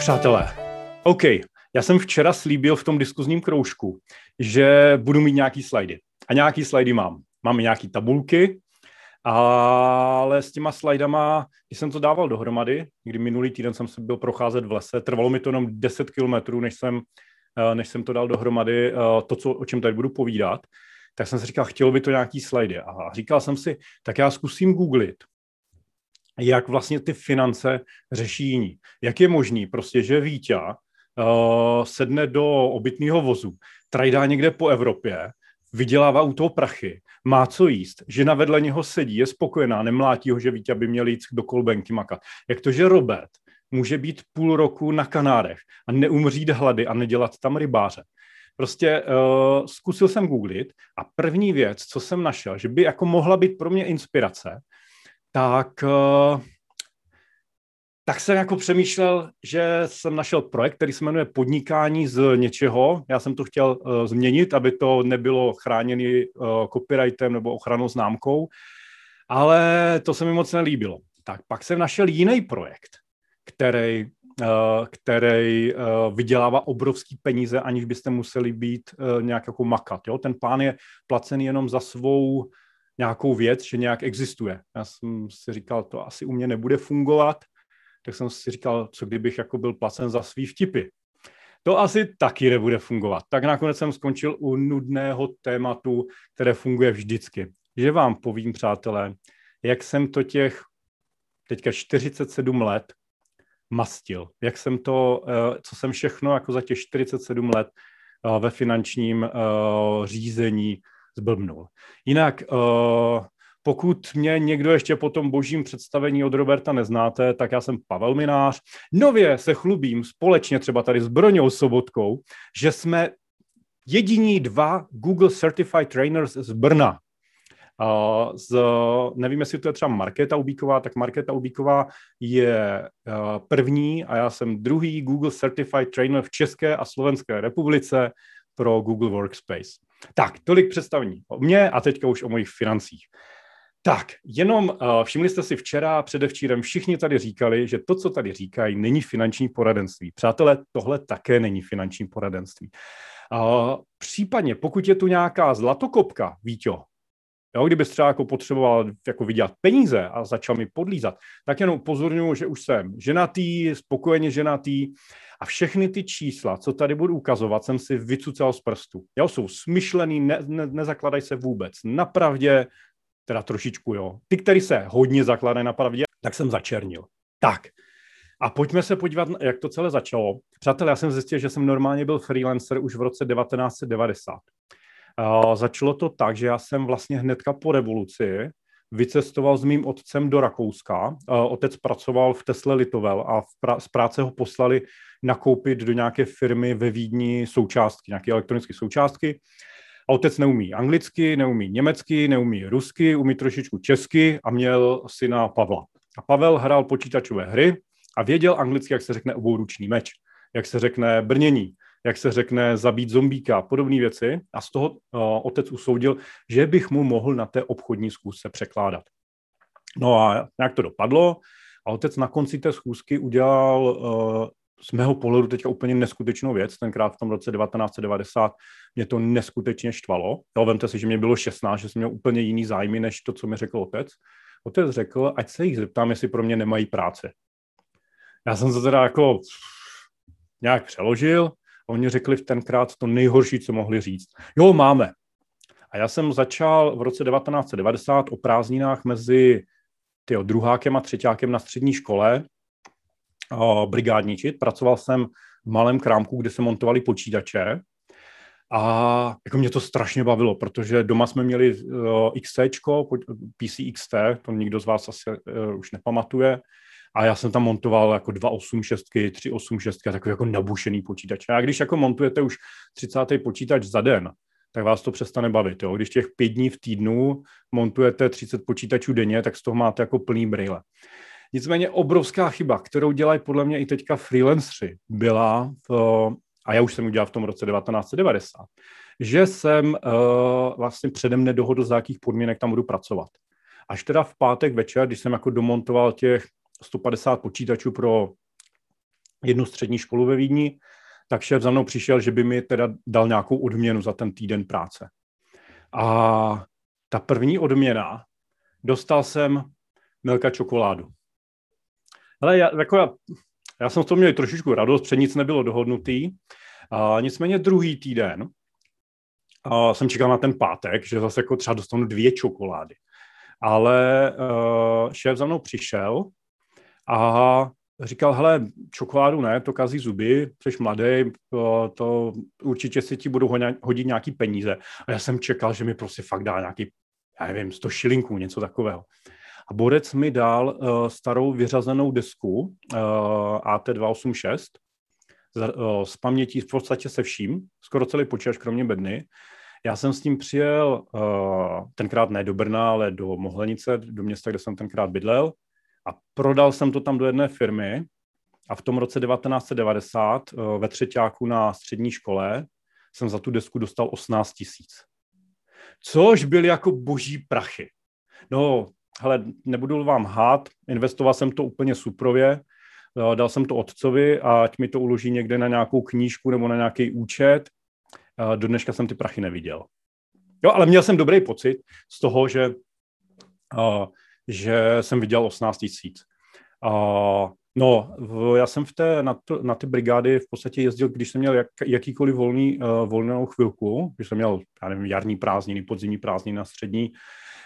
Přátelé, OK. Já jsem včera slíbil v tom diskuzním kroužku, že budu mít nějaký slajdy. A nějaký slajdy mám. Mám nějaký tabulky, ale s těma slajdama, když jsem to dával dohromady, kdy minulý týden jsem se byl procházet v lese, trvalo mi to jenom 10 kilometrů, než jsem, eh, než jsem to dal dohromady, eh, to, co, o čem tady budu povídat, tak jsem si říkal, chtělo by to nějaký slajdy. A říkal jsem si, tak já zkusím googlit, jak vlastně ty finance řeší jiní. Jak je možný prostě, že Vítě uh, sedne do obytného vozu, trajdá někde po Evropě, vydělává u toho prachy, má co jíst, žena vedle něho sedí, je spokojená, nemlátí ho, že Vítě by měl jít do kolbenky makat. Jak to, že Robert může být půl roku na Kanárech a neumřít hlady a nedělat tam rybáře. Prostě uh, zkusil jsem googlit a první věc, co jsem našel, že by jako mohla být pro mě inspirace, tak, uh, tak jsem jako přemýšlel, že jsem našel projekt, který se jmenuje Podnikání z něčeho. Já jsem to chtěl uh, změnit, aby to nebylo chráněný uh, copyrightem nebo ochranou známkou, ale to se mi moc nelíbilo. Tak pak jsem našel jiný projekt, který Eh, který eh, vydělává obrovský peníze, aniž byste museli být eh, nějak jako makat. Jo? Ten pán je placený jenom za svou nějakou věc, že nějak existuje. Já jsem si říkal, to asi u mě nebude fungovat, tak jsem si říkal, co kdybych jako byl placen za svý vtipy. To asi taky nebude fungovat. Tak nakonec jsem skončil u nudného tématu, které funguje vždycky. Že vám povím, přátelé, jak jsem to těch teďka 47 let mastil. Jak jsem to, eh, co jsem všechno jako za těch 47 let eh, ve finančním eh, řízení zblbnul. Jinak, pokud mě někdo ještě po tom božím představení od Roberta neznáte, tak já jsem Pavel Minář. Nově se chlubím společně třeba tady s Broňou Sobotkou, že jsme jediní dva Google Certified Trainers z Brna. Uh, z, nevím, jestli to je třeba Markéta Ubíková, tak Markéta Ubíková je uh, první a já jsem druhý Google Certified Trainer v České a Slovenské republice pro Google Workspace. Tak, tolik představení o mně a teďka už o mojich financích. Tak, jenom uh, všimli jste si včera, předevčírem všichni tady říkali, že to, co tady říkají, není finanční poradenství. Přátelé, tohle také není finanční poradenství. Uh, případně, pokud je tu nějaká zlatokopka, Víťo, Jo, kdyby třeba jako potřeboval jako vydělat peníze a začal mi podlízat, tak jenom upozorňuji, že už jsem ženatý, spokojeně ženatý a všechny ty čísla, co tady budu ukazovat, jsem si vycucal z prstu. Jo, jsou smyšlený, ne, ne, nezakladají se vůbec na pravdě, teda trošičku, jo. Ty, který se hodně zakladají na pravdě, tak jsem začernil. Tak, a pojďme se podívat, jak to celé začalo. Přátelé, já jsem zjistil, že jsem normálně byl freelancer už v roce 1990. Uh, začalo to tak, že já jsem vlastně hnedka po revoluci vycestoval s mým otcem do Rakouska. Uh, otec pracoval v Tesla Litovel a v pra- z práce ho poslali nakoupit do nějaké firmy ve Vídni součástky, nějaké elektronické součástky. A otec neumí anglicky, neumí německy, neumí rusky, umí trošičku česky a měl syna Pavla. A Pavel hrál počítačové hry a věděl anglicky, jak se řekne obouručný meč, jak se řekne brnění, jak se řekne, zabít zombíka, podobné věci. A z toho uh, otec usoudil, že bych mu mohl na té obchodní zkusce překládat. No a nějak to dopadlo a otec na konci té schůzky udělal uh, z mého pohledu teďka úplně neskutečnou věc. Tenkrát v tom roce 1990 mě to neskutečně štvalo. Jo, vemte si, že mě bylo 16, že jsem měl úplně jiný zájmy, než to, co mi řekl otec. Otec řekl, ať se jich zeptám, jestli pro mě nemají práce. Já jsem se teda jako nějak přeložil Oni řekli v tenkrát to nejhorší, co mohli říct. Jo, máme. A já jsem začal v roce 1990 o prázdninách mezi tyjo, druhákem a třetíákem na střední škole o, brigádničit. Pracoval jsem v malém krámku, kde se montovali počítače a jako mě to strašně bavilo, protože doma jsme měli uh, XT, PC XT, to nikdo z vás asi uh, už nepamatuje, a já jsem tam montoval jako 286, 386 a takový jako nabušený počítač. A když jako montujete už 30. počítač za den, tak vás to přestane bavit. Jo? Když těch pět dní v týdnu montujete 30 počítačů denně, tak z toho máte jako plný brýle. Nicméně obrovská chyba, kterou dělají podle mě i teďka freelancři, byla, a já už jsem udělal v tom roce 1990, že jsem uh, vlastně předem nedohodl, za jakých podmínek tam budu pracovat. Až teda v pátek večer, když jsem jako domontoval těch 150 počítačů pro jednu střední školu ve Vídni, tak šéf za mnou přišel, že by mi teda dal nějakou odměnu za ten týden práce. A ta první odměna, dostal jsem Milka čokoládu. Ale já, jako já, já jsem z toho měl trošičku radost, před nic nebylo dohodnutý. A nicméně druhý týden a jsem čekal na ten pátek, že zase jako třeba dostanu dvě čokolády. Ale uh, šéf za mnou přišel a říkal, hele, čokoládu ne, to kazí zuby, jsi mladý, to určitě si ti budou hodit nějaký peníze. A já jsem čekal, že mi prostě fakt dá nějaký, já nevím, 100 šilinků, něco takového. A Borec mi dal uh, starou vyřazenou desku uh, AT286 z, uh, z pamětí v podstatě se vším, skoro celý počítač, kromě bedny. Já jsem s tím přijel uh, tenkrát ne do Brna, ale do Mohlenice, do města, kde jsem tenkrát bydlel a prodal jsem to tam do jedné firmy a v tom roce 1990 uh, ve třetíku na střední škole jsem za tu desku dostal 18 tisíc. Což byly jako boží prachy. No, hele, nebudu vám hát, investoval jsem to úplně suprově, eh, dal jsem to otcovi a ať mi to uloží někde na nějakou knížku nebo na nějaký účet. Eh, do dneška jsem ty prachy neviděl. Jo, ale měl jsem dobrý pocit z toho, že, že jsem viděl 18 tisíc. No, v, já jsem v té, na, to, na ty brigády v podstatě jezdil, když jsem měl jak, jakýkoliv volný, uh, volnou chvilku, když jsem měl, já nevím, jarní prázdniny, podzimní prázdniny na střední,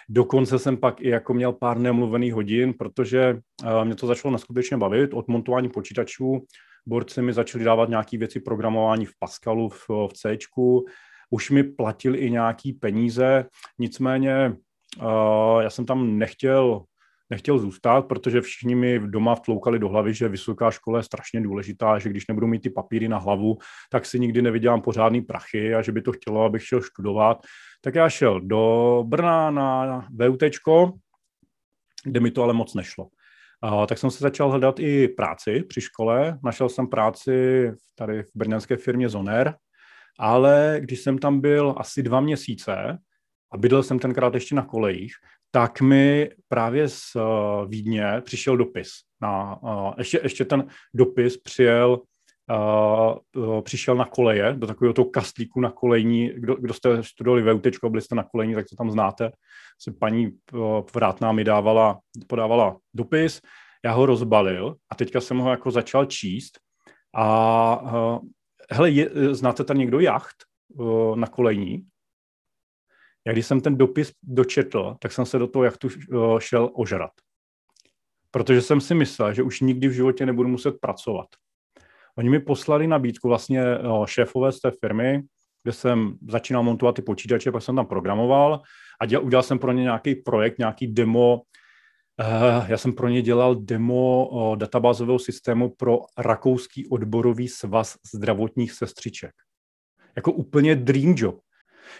Dokonce jsem pak i jako měl pár nemluvených hodin, protože uh, mě to začalo neskutečně bavit od montování počítačů. Borci mi začali dávat nějaké věci programování v Pascalu, v, v C. Už mi platili i nějaký peníze, nicméně uh, já jsem tam nechtěl nechtěl zůstat, protože všichni mi doma vtloukali do hlavy, že vysoká škola je strašně důležitá, že když nebudu mít ty papíry na hlavu, tak si nikdy nevydělám pořádný prachy a že by to chtělo, abych šel studovat. Tak já šel do Brna na VUT, kde mi to ale moc nešlo. A, tak jsem se začal hledat i práci při škole. Našel jsem práci tady v brněnské firmě Zoner, ale když jsem tam byl asi dva měsíce a bydlel jsem tenkrát ještě na kolejích, tak mi právě z uh, Vídně přišel dopis. Na, uh, ještě, ještě ten dopis přijel uh, přišel na koleje, do takového toho kastlíku na kolejní, kdo, kdo jste studovali ve UT, byli jste na kolejní, tak to tam znáte. Se paní uh, Vrátná mi dávala, podávala dopis, já ho rozbalil a teďka jsem ho jako začal číst a uh, hele, je, znáte tam někdo jacht uh, na kolejní? Já když jsem ten dopis dočetl, tak jsem se do toho jachtu uh, šel ožrat. Protože jsem si myslel, že už nikdy v životě nebudu muset pracovat. Oni mi poslali nabídku vlastně uh, šéfové z té firmy, kde jsem začínal montovat ty počítače, pak jsem tam programoval a děl, udělal jsem pro ně nějaký projekt, nějaký demo. Uh, já jsem pro ně dělal demo databázového systému pro rakouský odborový svaz zdravotních sestřiček. Jako úplně dream job.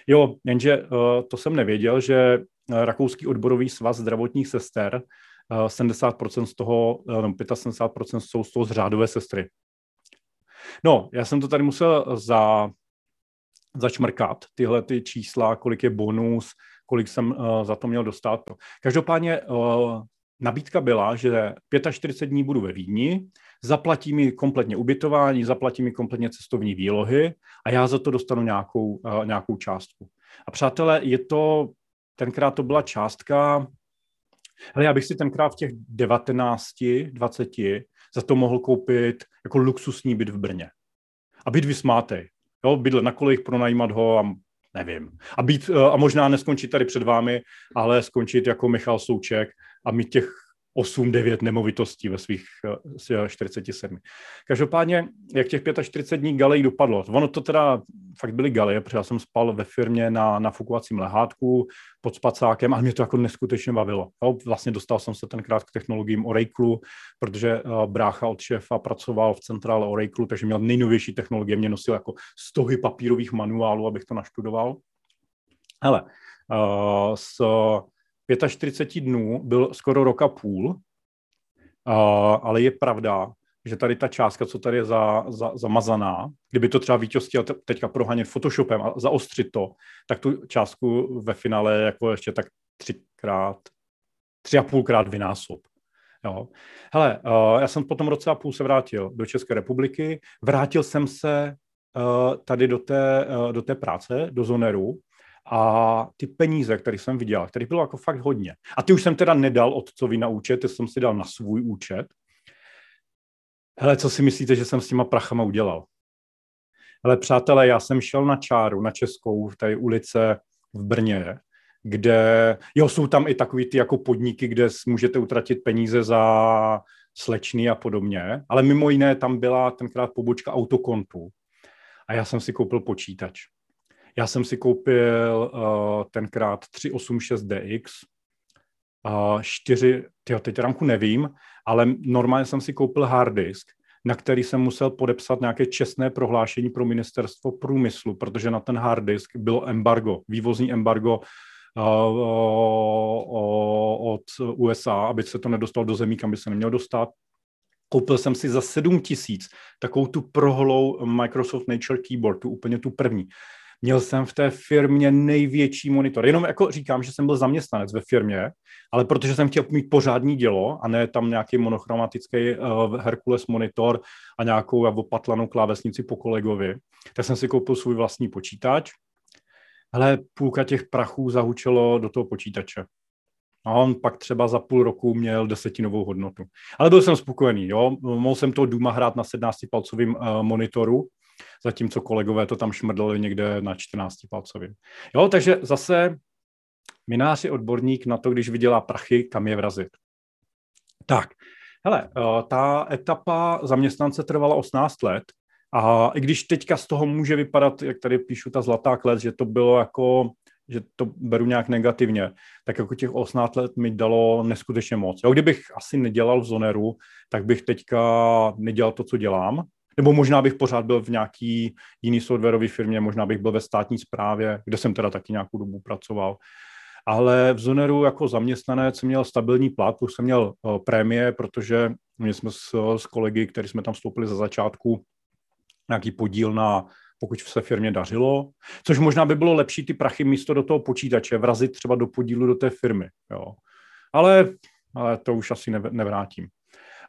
Jo, jenže uh, to jsem nevěděl, že eh, Rakouský odborový svaz zdravotních sester, uh, 70% z toho, uh, 75% jsou z toho z řádové sestry. No, já jsem to tady musel za, začmrkat, tyhle ty čísla, kolik je bonus, kolik jsem uh, za to měl dostat. Každopádně nabídka byla, že 45 dní budu ve Vídni, zaplatí mi kompletně ubytování, zaplatí mi kompletně cestovní výlohy a já za to dostanu nějakou, uh, nějakou částku. A přátelé, je to, tenkrát to byla částka, hele, já bych si tenkrát v těch 19, 20 za to mohl koupit jako luxusní byt v Brně. A být vysmátej. Jo, bydle na kolejích, pronajímat ho a nevím. A, být, eh, a možná neskončit tady před vámi, ale skončit jako Michal Souček a mít těch 8-9 nemovitostí ve svých 47. Každopádně, jak těch 45 dní galej dopadlo? Ono to teda fakt byly galeje, protože já jsem spal ve firmě na nafukovacím lehátku pod spacákem a mě to jako neskutečně bavilo. Jo, vlastně dostal jsem se tenkrát k technologiím Oracle, protože uh, brácha od šéfa pracoval v centrále Oracle, takže měl nejnovější technologie, mě nosil jako stohy papírových manuálů, abych to naštudoval. Hele, uh, s 45 dnů byl skoro roka půl, ale je pravda, že tady ta částka, co tady je za, za, zamazaná, kdyby to třeba vítěz chtěl teďka prohánět Photoshopem a zaostřit to, tak tu částku ve finále jako ještě tak třikrát, tři a půlkrát vynásob. Jo. Hele, uh, já jsem po tom roce a půl se vrátil do České republiky, vrátil jsem se uh, tady do té, uh, do té práce, do Zoneru a ty peníze, které jsem viděl, které bylo jako fakt hodně. A ty už jsem teda nedal otcovi na účet, ty jsem si dal na svůj účet. Hele, co si myslíte, že jsem s těma prachama udělal? Hele, přátelé, já jsem šel na čáru, na Českou, v té ulice v Brně, kde, jo, jsou tam i takový ty jako podniky, kde můžete utratit peníze za slečny a podobně, ale mimo jiné tam byla tenkrát pobočka autokontu a já jsem si koupil počítač. Já jsem si koupil uh, tenkrát 386DX, uh, 4, tyjo, teď ramku nevím, ale normálně jsem si koupil hard disk, na který jsem musel podepsat nějaké čestné prohlášení pro ministerstvo průmyslu, protože na ten hard disk bylo embargo, vývozní embargo uh, od USA, aby se to nedostalo do zemí, kam by se neměl dostat. Koupil jsem si za 7 tisíc takovou tu prohlou Microsoft Nature Keyboard, tu úplně tu první. Měl jsem v té firmě největší monitor. Jenom jako říkám, že jsem byl zaměstnanec ve firmě, ale protože jsem chtěl mít pořádní dělo a ne tam nějaký monochromatický uh, Hercules monitor a nějakou opatlanou klávesnici po kolegovi, tak jsem si koupil svůj vlastní počítač. Ale půlka těch prachů zahučelo do toho počítače. A on pak třeba za půl roku měl desetinovou hodnotu. Ale byl jsem spokojený, jo. Mohl jsem to Duma hrát na 17-palcovém uh, monitoru, zatímco kolegové to tam šmrdali někde na 14 palcovým. Jo, takže zase minář je odborník na to, když vydělá prachy, kam je vrazit. Tak, hele, eh, ta etapa zaměstnance trvala 18 let a i když teďka z toho může vypadat, jak tady píšu ta zlatá klec, že to bylo jako že to beru nějak negativně, tak jako těch 18 let mi dalo neskutečně moc. Jo, kdybych asi nedělal v Zoneru, tak bych teďka nedělal to, co dělám, nebo možná bych pořád byl v nějaký jiný softwarové firmě, možná bych byl ve státní správě, kde jsem teda taky nějakou dobu pracoval. Ale v Zoneru jako zaměstnanec jsem měl stabilní plat, už jsem měl uh, prémie, protože my jsme s, s kolegy, kteří jsme tam vstoupili za začátku, nějaký podíl na pokud se firmě dařilo, což možná by bylo lepší ty prachy místo do toho počítače vrazit třeba do podílu do té firmy. Jo. Ale, ale to už asi nevrátím.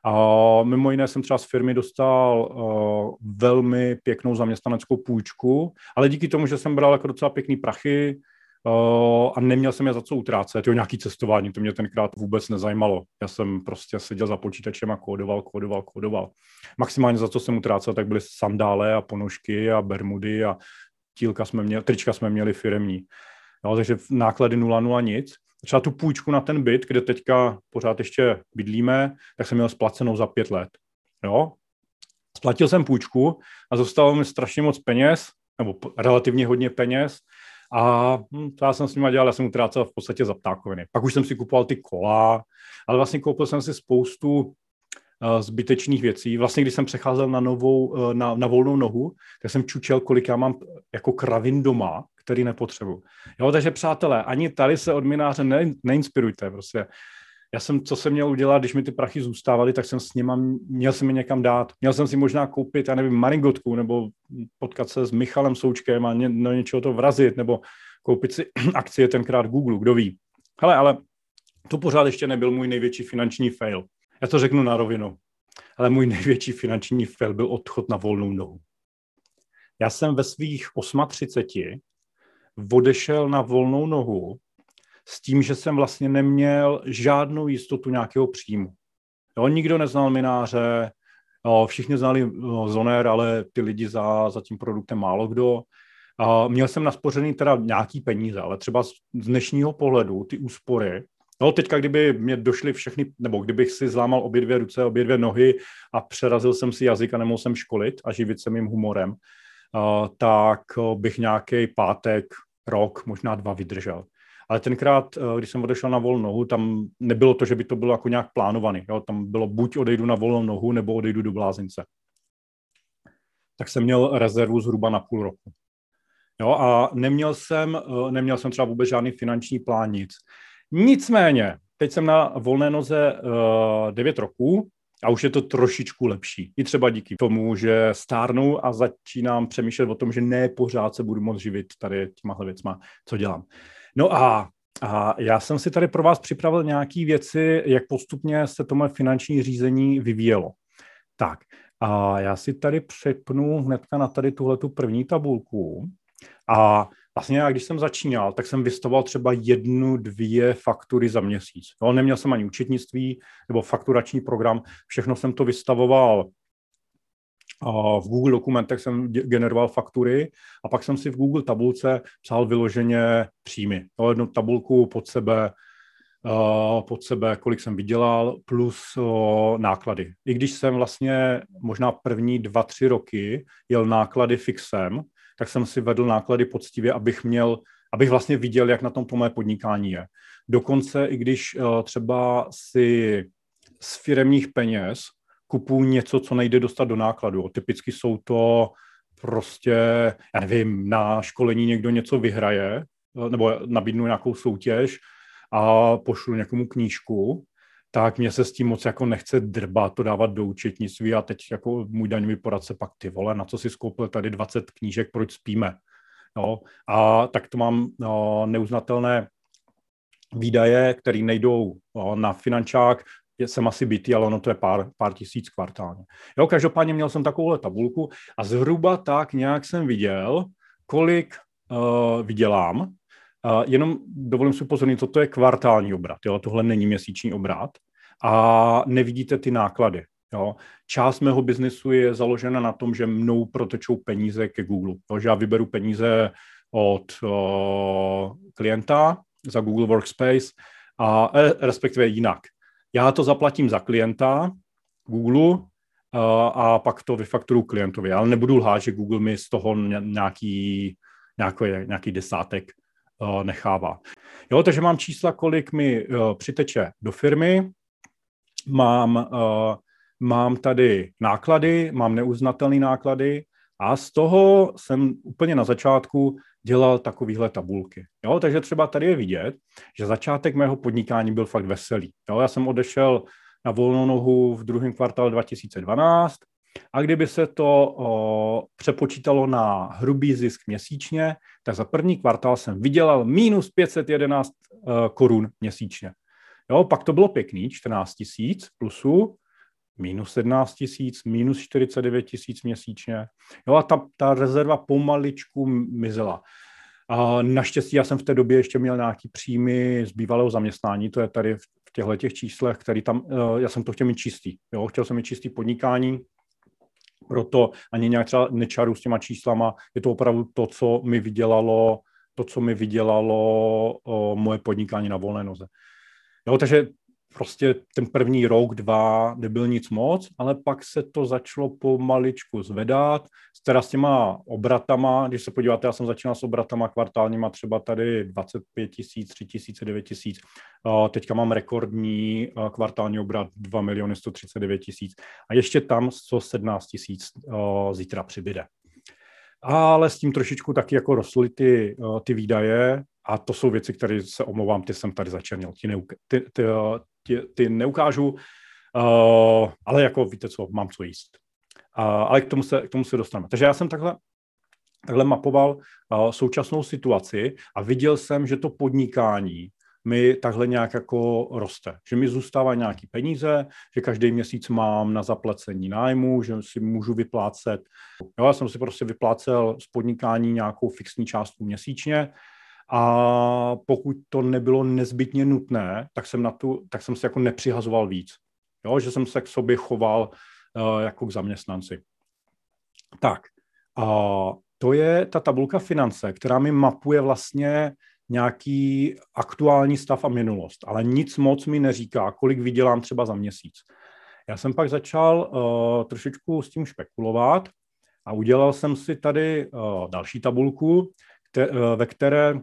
A mimo jiné jsem třeba z firmy dostal uh, velmi pěknou zaměstnaneckou půjčku, ale díky tomu, že jsem bral jako docela pěkný prachy uh, a neměl jsem je za co utrácet, jo, nějaký cestování, to mě tenkrát vůbec nezajímalo. Já jsem prostě seděl za počítačem a kódoval, kódoval, kódoval. Maximálně za co jsem utrácel, tak byly sandále a ponožky a bermudy a tílka jsme měli, trička jsme měli firemní. Jo, takže náklady 0,0 nic třeba tu půjčku na ten byt, kde teďka pořád ještě bydlíme, tak jsem měl splacenou za pět let. Jo? Splatil jsem půjčku a zůstalo mi strašně moc peněz, nebo relativně hodně peněz, a hm, to já jsem s nimi dělal, já jsem utrácel v podstatě za ptákoviny. Pak už jsem si kupoval ty kola, ale vlastně koupil jsem si spoustu zbytečných věcí. Vlastně, když jsem přecházel na, novou, uh, na, na volnou nohu, tak jsem čučel, kolik já mám jako kravin doma, který nepotřebuji. Jo, takže přátelé, ani tady se od mináře ne, neinspirujte. Prostě. Já jsem, co jsem měl udělat, když mi ty prachy zůstávaly, tak jsem s nima, měl jsem je někam dát. Měl jsem si možná koupit, já nevím, maringotku, nebo potkat se s Michalem Součkem a ně, no, něčeho to vrazit, nebo koupit si akcie tenkrát Google, kdo ví. Hele, ale to pořád ještě nebyl můj největší finanční fail. Já to řeknu na rovinu. Ale můj největší finanční fail byl odchod na volnou nohu. Já jsem ve svých 38 odešel na volnou nohu s tím, že jsem vlastně neměl žádnou jistotu nějakého příjmu. Jo, nikdo neznal mináře, jo, všichni znali Zoner, ale ty lidi za, za tím produktem málo kdo. A měl jsem naspořený teda nějaký peníze, ale třeba z dnešního pohledu ty úspory, No, teďka, kdyby mě došly všechny, nebo kdybych si zlámal obě dvě ruce, obě dvě nohy a přerazil jsem si jazyk a nemohl jsem školit a živit se mým humorem, uh, tak bych nějaký pátek rok, možná dva vydržel. Ale tenkrát, když jsem odešel na volnou nohu, tam nebylo to, že by to bylo jako nějak plánovaný. Jo? Tam bylo buď odejdu na volnou nohu, nebo odejdu do blázince. Tak jsem měl rezervu zhruba na půl roku. Jo, a neměl jsem, neměl jsem třeba vůbec žádný finanční plán, nic. Nicméně, teď jsem na volné noze uh, 9 roků a už je to trošičku lepší. I třeba díky tomu, že stárnu a začínám přemýšlet o tom, že ne pořád se budu moct živit tady těma věcma, co dělám. No a A já jsem si tady pro vás připravil nějaké věci, jak postupně se to moje finanční řízení vyvíjelo. Tak, a já si tady přepnu hnedka na tady tuhle tu první tabulku. A vlastně já, když jsem začínal, tak jsem vystavoval třeba jednu, dvě faktury za měsíc. Jo, neměl jsem ani účetnictví nebo fakturační program, všechno jsem to vystavoval v Google dokumentech jsem generoval faktury a pak jsem si v Google tabulce psal vyloženě příjmy. Jo, jednu tabulku pod sebe, pod sebe, kolik jsem vydělal, plus náklady. I když jsem vlastně možná první dva, tři roky jel náklady fixem, tak jsem si vedl náklady poctivě, abych měl, abych vlastně viděl, jak na tom to moje podnikání je. Dokonce i když třeba si z firemních peněz kupuju něco, co nejde dostat do nákladu. Typicky jsou to prostě, já nevím, na školení někdo něco vyhraje, nebo nabídnu nějakou soutěž a pošlu někomu knížku, tak mě se s tím moc jako nechce drbat, to dávat do účetnictví a teď jako můj daňový poradce pak ty vole, na co si skoupil tady 20 knížek, proč spíme. No, a tak to mám no, neuznatelné výdaje, které nejdou no, na finančák, jsem asi bytý, ale ono to je pár, pár tisíc kvartálně. Jo, každopádně měl jsem takovouhle tabulku a zhruba tak nějak jsem viděl, kolik uh, vydělám. Jenom dovolím si upozornit, co to je kvartální obrat. Jo? Tohle není měsíční obrat a nevidíte ty náklady. Jo. Část mého biznesu je založena na tom, že mnou protečou peníze ke Google. Jo, že já vyberu peníze od o, klienta za Google Workspace, a e, respektive jinak. Já to zaplatím za klienta Google a, a pak to vyfakturu klientovi. Ale nebudu lhát, že Google mi z toho nějaký, nějaký, nějaký desátek nechává. Jo, takže mám čísla, kolik mi uh, přiteče do firmy, mám, uh, mám tady náklady, mám neuznatelné náklady a z toho jsem úplně na začátku dělal takovéhle tabulky. Jo, takže třeba tady je vidět, že začátek mého podnikání byl fakt veselý. Jo, já jsem odešel na volnou nohu v druhém kvartálu 2012 a kdyby se to o, přepočítalo na hrubý zisk měsíčně, tak za první kvartál jsem vydělal minus 511 uh, e, korun měsíčně. Jo, pak to bylo pěkný, 14 tisíc plusu, minus 17 tisíc, minus 49 tisíc měsíčně. Jo a ta, ta rezerva pomaličku mizela. A naštěstí já jsem v té době ještě měl nějaký příjmy z bývalého zaměstnání, to je tady v těchto těch číslech, který tam, eh, já jsem to chtěl mít čistý. Jo, chtěl jsem mít čistý podnikání, proto ani nějak třeba nečaru s těma číslama, je to opravdu to, co mi vydělalo, to, co mi vydělalo o, moje podnikání na volné noze. Jo, takže prostě ten první rok, dva nebyl nic moc, ale pak se to začalo pomaličku zvedat, teda s těma obratama, když se podíváte, já jsem začínal s obratama kvartálníma třeba tady 25 tisíc, 3 tisíce, 9 tisíc, teďka mám rekordní kvartální obrat 2 miliony 139 tisíc. A ještě tam 117 tisíc zítra přibyde. Ale s tím trošičku taky jako rostly ty, ty výdaje a to jsou věci, které se omlouvám, ty jsem tady začernil, ty, neuk- ty, ty, ty, ty neukážu, uh, ale jako víte co, mám co jíst. Uh, ale k tomu, se, k tomu se dostaneme. Takže já jsem takhle, takhle mapoval uh, současnou situaci a viděl jsem, že to podnikání mi takhle nějak jako roste. Že mi zůstává nějaký peníze, že každý měsíc mám na zaplacení nájmu, že si můžu vyplácet. Jo, já jsem si prostě vyplácel z podnikání nějakou fixní částku měsíčně a pokud to nebylo nezbytně nutné, tak jsem, na tu, tak jsem se jako nepřihazoval víc. Jo, že jsem se k sobě choval uh, jako k zaměstnanci. Tak, uh, to je ta tabulka finance, která mi mapuje vlastně nějaký aktuální stav a minulost, ale nic moc mi neříká, kolik vydělám třeba za měsíc. Já jsem pak začal uh, trošičku s tím špekulovat a udělal jsem si tady uh, další tabulku, te, uh, ve které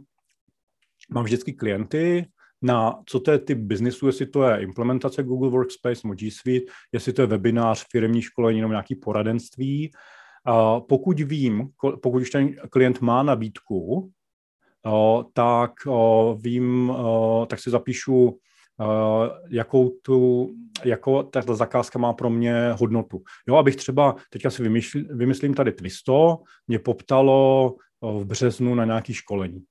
mám vždycky klienty, na co to je typ biznisu, jestli to je implementace Google Workspace nebo G Suite, jestli to je webinář, firmní školení nebo nějaký poradenství. A pokud vím, pokud už ten klient má nabídku, tak vím, tak si zapíšu, jakou tu, jako tato zakázka má pro mě hodnotu. Jo, abych třeba, teďka si vymyslím, vymyslím tady Twisto, mě poptalo v březnu na nějaké školení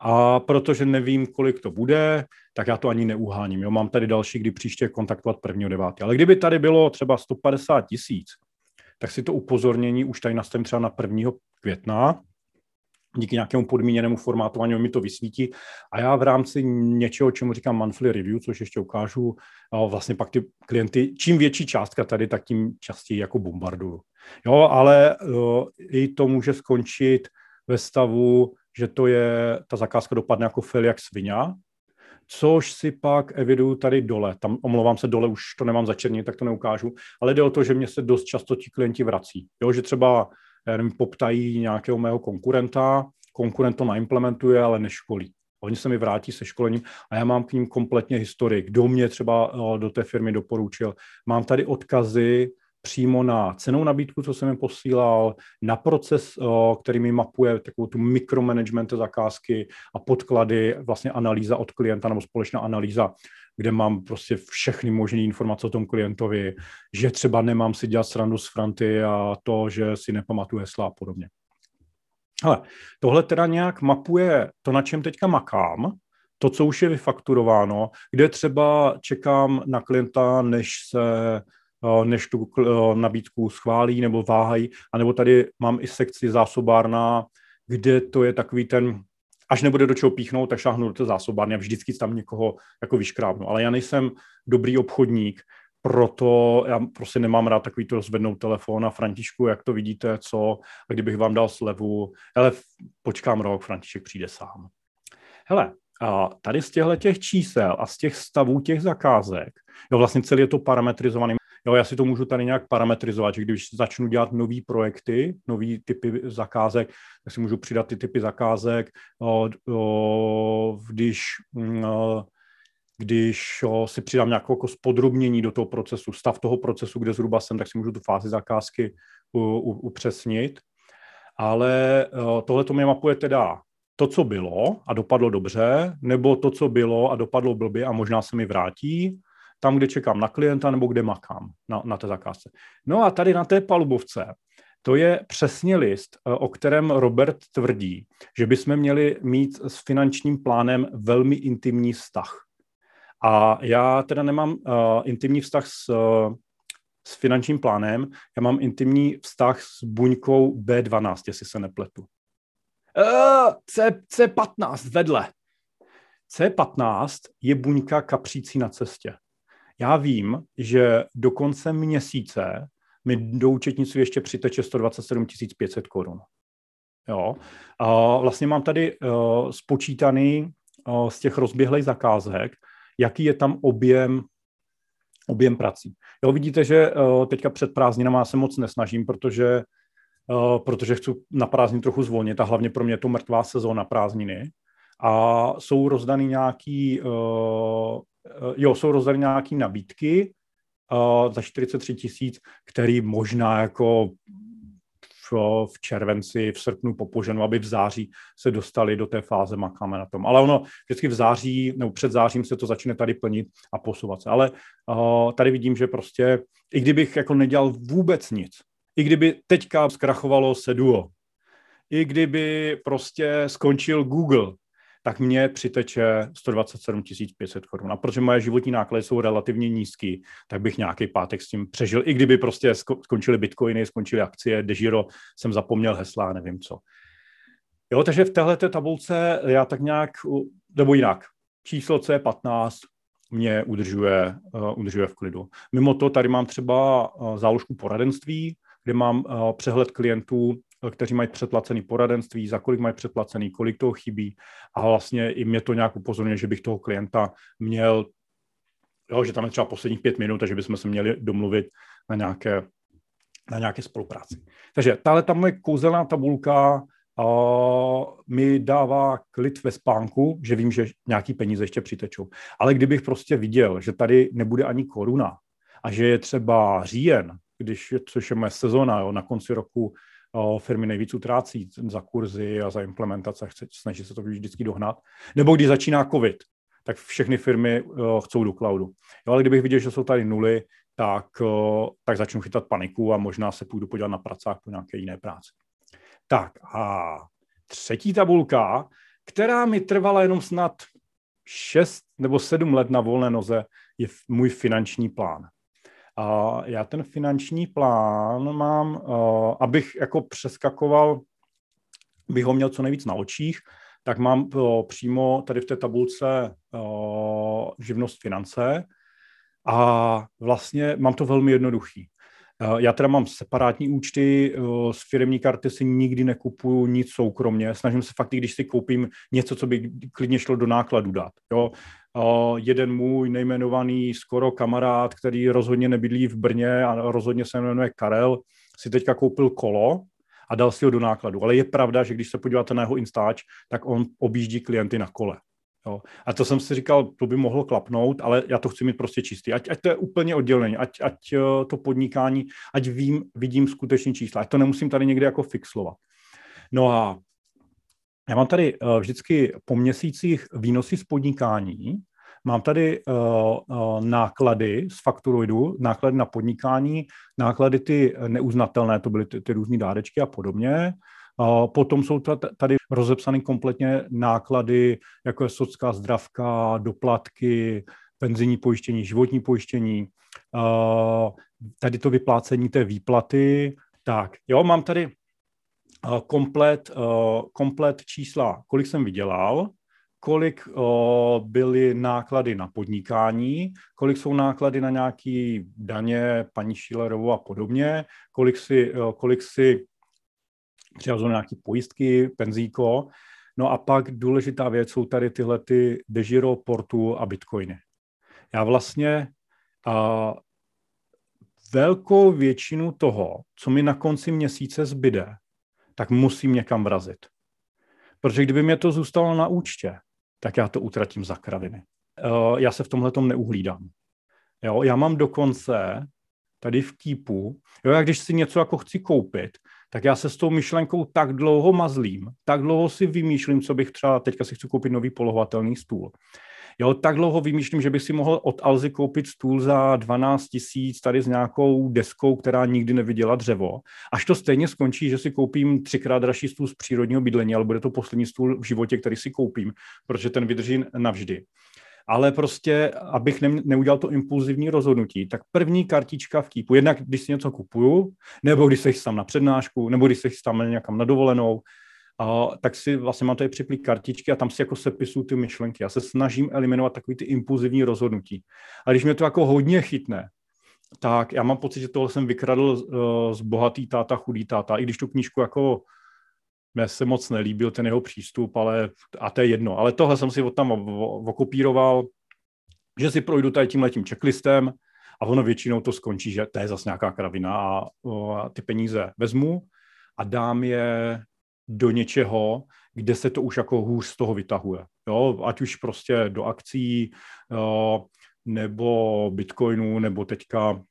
A protože nevím, kolik to bude, tak já to ani neuháním. Jo? Mám tady další, kdy příště kontaktovat prvního devátý. Ale kdyby tady bylo třeba 150 tisíc, tak si to upozornění už tady nastavím třeba na 1. května, díky nějakému podmíněnému formátování mi to vysvítí a já v rámci něčeho, čemu říkám monthly review, což ještě ukážu, vlastně pak ty klienty, čím větší částka tady, tak tím častěji jako bombarduju. Jo, ale i to může skončit ve stavu, že to je, ta zakázka dopadne jako fil jak svině, což si pak eviduju tady dole. Tam omlouvám se dole, už to nemám začernit, tak to neukážu, ale jde o to, že mě se dost často ti klienti vrací. Jo, že třeba nevím, poptají nějakého mého konkurenta, konkurent to naimplementuje, ale neškolí. Oni se mi vrátí se školením a já mám k ním kompletně historii, kdo mě třeba eh, do té firmy doporučil. Mám tady odkazy přímo na cenou nabídku, co jsem jim posílal, na proces, eh, který mi mapuje takovou tu mikromanagement zakázky a podklady, vlastně analýza od klienta nebo společná analýza, kde mám prostě všechny možné informace o tom klientovi, že třeba nemám si dělat srandu z fronty a to, že si nepamatuju hesla a podobně. Ale tohle teda nějak mapuje to, na čem teďka makám, to, co už je vyfakturováno, kde třeba čekám na klienta, než se Eh, než tu eh, nabídku schválí nebo váhají. A nebo tady mám i sekci zásobárna, kde to je takový ten, až nebude do čeho píchnout, tak šáhnu do té zásobárny a vždycky tam někoho jako vyškrábnu. Ale já nejsem dobrý obchodník, proto já prostě nemám rád takový to zvednout telefon a Františku, jak to vidíte, co, a kdybych vám dal slevu, ale počkám rok, František přijde sám. Hele, a tady z těchto těch čísel a z těch stavů těch zakázek, jo, vlastně celý je to parametrizovaný Jo, já si to můžu tady nějak parametrizovat, že když začnu dělat nové projekty, nové typy zakázek, tak si můžu přidat ty typy zakázek, o, o, když mm, o, když o, si přidám nějakou jako spodrobnění do toho procesu, stav toho procesu, kde zhruba jsem, tak si můžu tu fázi zakázky u, u, upřesnit. Ale tohle to mi mapuje teda to, co bylo a dopadlo dobře, nebo to, co bylo a dopadlo blbě a možná se mi vrátí, tam, kde čekám na klienta nebo kde makám na, na té zakázce. No a tady na té palubovce to je přesně list, eh, o kterém Robert tvrdí, že bychom měli mít s finančním plánem velmi intimní vztah. A já teda nemám uh, intimní vztah s, uh, s finančním plánem, já mám intimní vztah s buňkou B12, jestli se nepletu. Uh, C, C15 vedle. C15 je buňka kapřící na cestě. Já vím, že do konce měsíce mi do účetnictví ještě přiteče 127 500 korun. Jo. A vlastně mám tady uh, spočítaný uh, z těch rozběhlých zakázek, jaký je tam objem objem prací. Jo, vidíte, že uh, teďka před prázdninama se moc nesnažím, protože, uh, protože chci na prázdnin trochu zvolnit a hlavně pro mě je to mrtvá sezóna prázdniny. A jsou rozdaný nějaký uh, jo, jsou rozdané nějaké nabídky uh, za 43 tisíc, který možná jako v, v červenci, v srpnu popoženu, aby v září se dostali do té fáze, makáme na tom. Ale ono vždycky v září nebo před zářím se to začne tady plnit a posouvat se. Ale uh, tady vidím, že prostě, i kdybych jako nedělal vůbec nic, i kdyby teďka zkrachovalo Seduo, i kdyby prostě skončil Google, tak mě přiteče 127 500 korun. A protože moje životní náklady jsou relativně nízký, tak bych nějaký pátek s tím přežil, i kdyby prostě skončily bitcoiny, skončily akcie, Dežiro, jsem zapomněl hesla, nevím co. Jo, takže v téhle tabulce já tak nějak, nebo jinak, číslo C15 mě udržuje, uh, udržuje v klidu. Mimo to tady mám třeba uh, záložku poradenství, kde mám uh, přehled klientů, kteří mají předplacený poradenství, za kolik mají předplacený, kolik toho chybí a vlastně i mě to nějak upozorňuje, že bych toho klienta měl, jo, že tam je třeba posledních pět minut, takže bychom se měli domluvit na nějaké, na nějaké spolupráci. Takže tahle tam moje kouzelná tabulka uh, mi dává klid ve spánku, že vím, že nějaký peníze ještě přitečou. Ale kdybych prostě viděl, že tady nebude ani koruna a že je třeba říjen, když, což je moje sezona, jo, na konci roku firmy nejvíc utrácí za kurzy a za implementace, snaží se to vždycky dohnat. Nebo když začíná COVID, tak všechny firmy uh, chcou do cloudu. Jo, ale kdybych viděl, že jsou tady nuly, tak, uh, tak začnu chytat paniku a možná se půjdu podívat na pracách po nějaké jiné práci. Tak a třetí tabulka která mi trvala jenom snad 6 nebo 7 let na volné noze, je můj finanční plán. A já ten finanční plán mám, uh, abych jako přeskakoval, bych ho měl co nejvíc na očích, tak mám uh, přímo tady v té tabulce uh, živnost finance a vlastně mám to velmi jednoduchý. Já teda mám separátní účty, z firmní karty si nikdy nekupuju nic soukromně. Snažím se fakt, když si koupím něco, co by klidně šlo do nákladu dát. Jo? Jeden můj nejmenovaný skoro kamarád, který rozhodně nebydlí v Brně a rozhodně se jmenuje Karel, si teďka koupil kolo a dal si ho do nákladu. Ale je pravda, že když se podíváte na jeho Instač, tak on objíždí klienty na kole. Jo. A to jsem si říkal, to by mohlo klapnout, ale já to chci mít prostě čistý. Ať, ať to je úplně oddělené, ať, ať eh, to podnikání, ať vím, vidím skutečně čísla. Ať to nemusím tady někde jako fixlovat. No a já mám tady uh, vždycky po měsících výnosy z podnikání, mám tady uh, uh, náklady z fakturoidu, náklady na podnikání, náklady ty neuznatelné, to byly ty, ty různé dárečky a podobně, Potom jsou tady rozepsány kompletně náklady, jako je socká zdravka, doplatky, penzijní pojištění, životní pojištění, tady to vyplácení té výplaty. Tak, jo, mám tady komplet, komplet čísla, kolik jsem vydělal, kolik byly náklady na podnikání, kolik jsou náklady na nějaké daně, paní Šilerovou a podobně, kolik si, kolik si přivezou nějaké pojistky, penzíko. No a pak důležitá věc jsou tady tyhle ty Dejiro, Portu a Bitcoiny. Já vlastně a, velkou většinu toho, co mi na konci měsíce zbyde, tak musím někam vrazit. Protože kdyby mě to zůstalo na účtě, tak já to utratím za kraviny. Já se v tomhle tom neuhlídám. Jo, já mám dokonce tady v kýpu, jo, já když si něco jako chci koupit, tak já se s tou myšlenkou tak dlouho mazlím, tak dlouho si vymýšlím, co bych třeba, teďka si chci koupit nový polohovatelný stůl. Jo, tak dlouho vymýšlím, že bych si mohl od Alzy koupit stůl za 12 tisíc tady s nějakou deskou, která nikdy neviděla dřevo. Až to stejně skončí, že si koupím třikrát dražší stůl z přírodního bydlení, ale bude to poslední stůl v životě, který si koupím, protože ten vydrží navždy ale prostě, abych ne, neudělal to impulzivní rozhodnutí, tak první kartička v kýpu, jednak když si něco kupuju, nebo když se chystám na přednášku, nebo když se chystám někam na dovolenou, a, tak si vlastně mám tady připlý kartičky a tam si jako sepisuju ty myšlenky. Já se snažím eliminovat takový ty impulzivní rozhodnutí. A když mě to jako hodně chytne, tak já mám pocit, že tohle jsem vykradl z bohatý táta, chudý táta, i když tu knížku jako mně se moc nelíbil ten jeho přístup, ale a to je jedno. Ale tohle jsem si od tam okopíroval, že si projdu tady tím checklistem a ono většinou to skončí, že to je zase nějaká kravina a, a ty peníze vezmu a dám je do něčeho, kde se to už jako hůř z toho vytahuje. Jo? Ať už prostě do akcí, jo, nebo bitcoinu, nebo teďka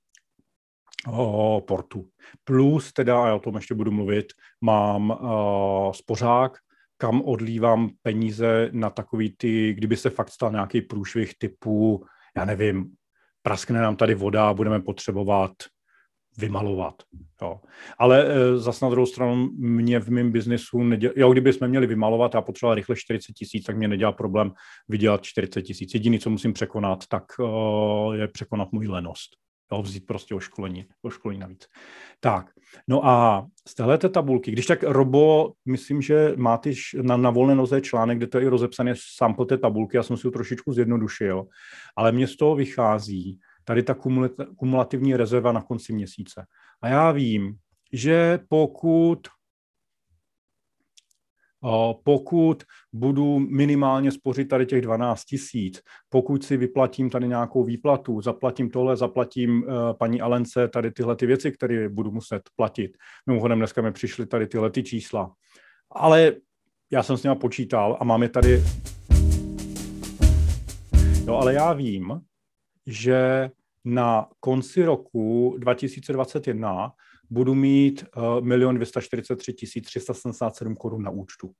o, portu. Plus teda, a já o tom ještě budu mluvit, mám uh, spořák, kam odlívám peníze na takový ty, kdyby se fakt stal nějaký průšvih typu, já nevím, praskne nám tady voda budeme potřebovat vymalovat. Jo. Ale e, zas na druhou stranu mě v mém biznesu, neděl... jo, kdyby jsme měli vymalovat a potřeboval rychle 40 tisíc, tak mě nedělá problém vydělat 40 tisíc. Jediný, co musím překonat, tak uh, je překonat můj lenost. Jo, vzít prostě o školení, o školení navíc. Tak, no a z téhleté tabulky, když tak Robo, myslím, že máte na, na volné noze článek, kde to je i rozepsané sám po té tabulky, já jsem si to trošičku zjednodušil, ale mně z toho vychází tady ta kumulativní rezerva na konci měsíce. A já vím, že pokud pokud budu minimálně spořit tady těch 12 tisíc, pokud si vyplatím tady nějakou výplatu, zaplatím tohle, zaplatím uh, paní Alence tady tyhle ty věci, které budu muset platit. Mimochodem dneska mi přišly tady tyhle ty čísla. Ale já jsem s nimi počítal a máme tady... No ale já vím, že na konci roku 2021 budu mít uh, 1 243 377 korun na účtu.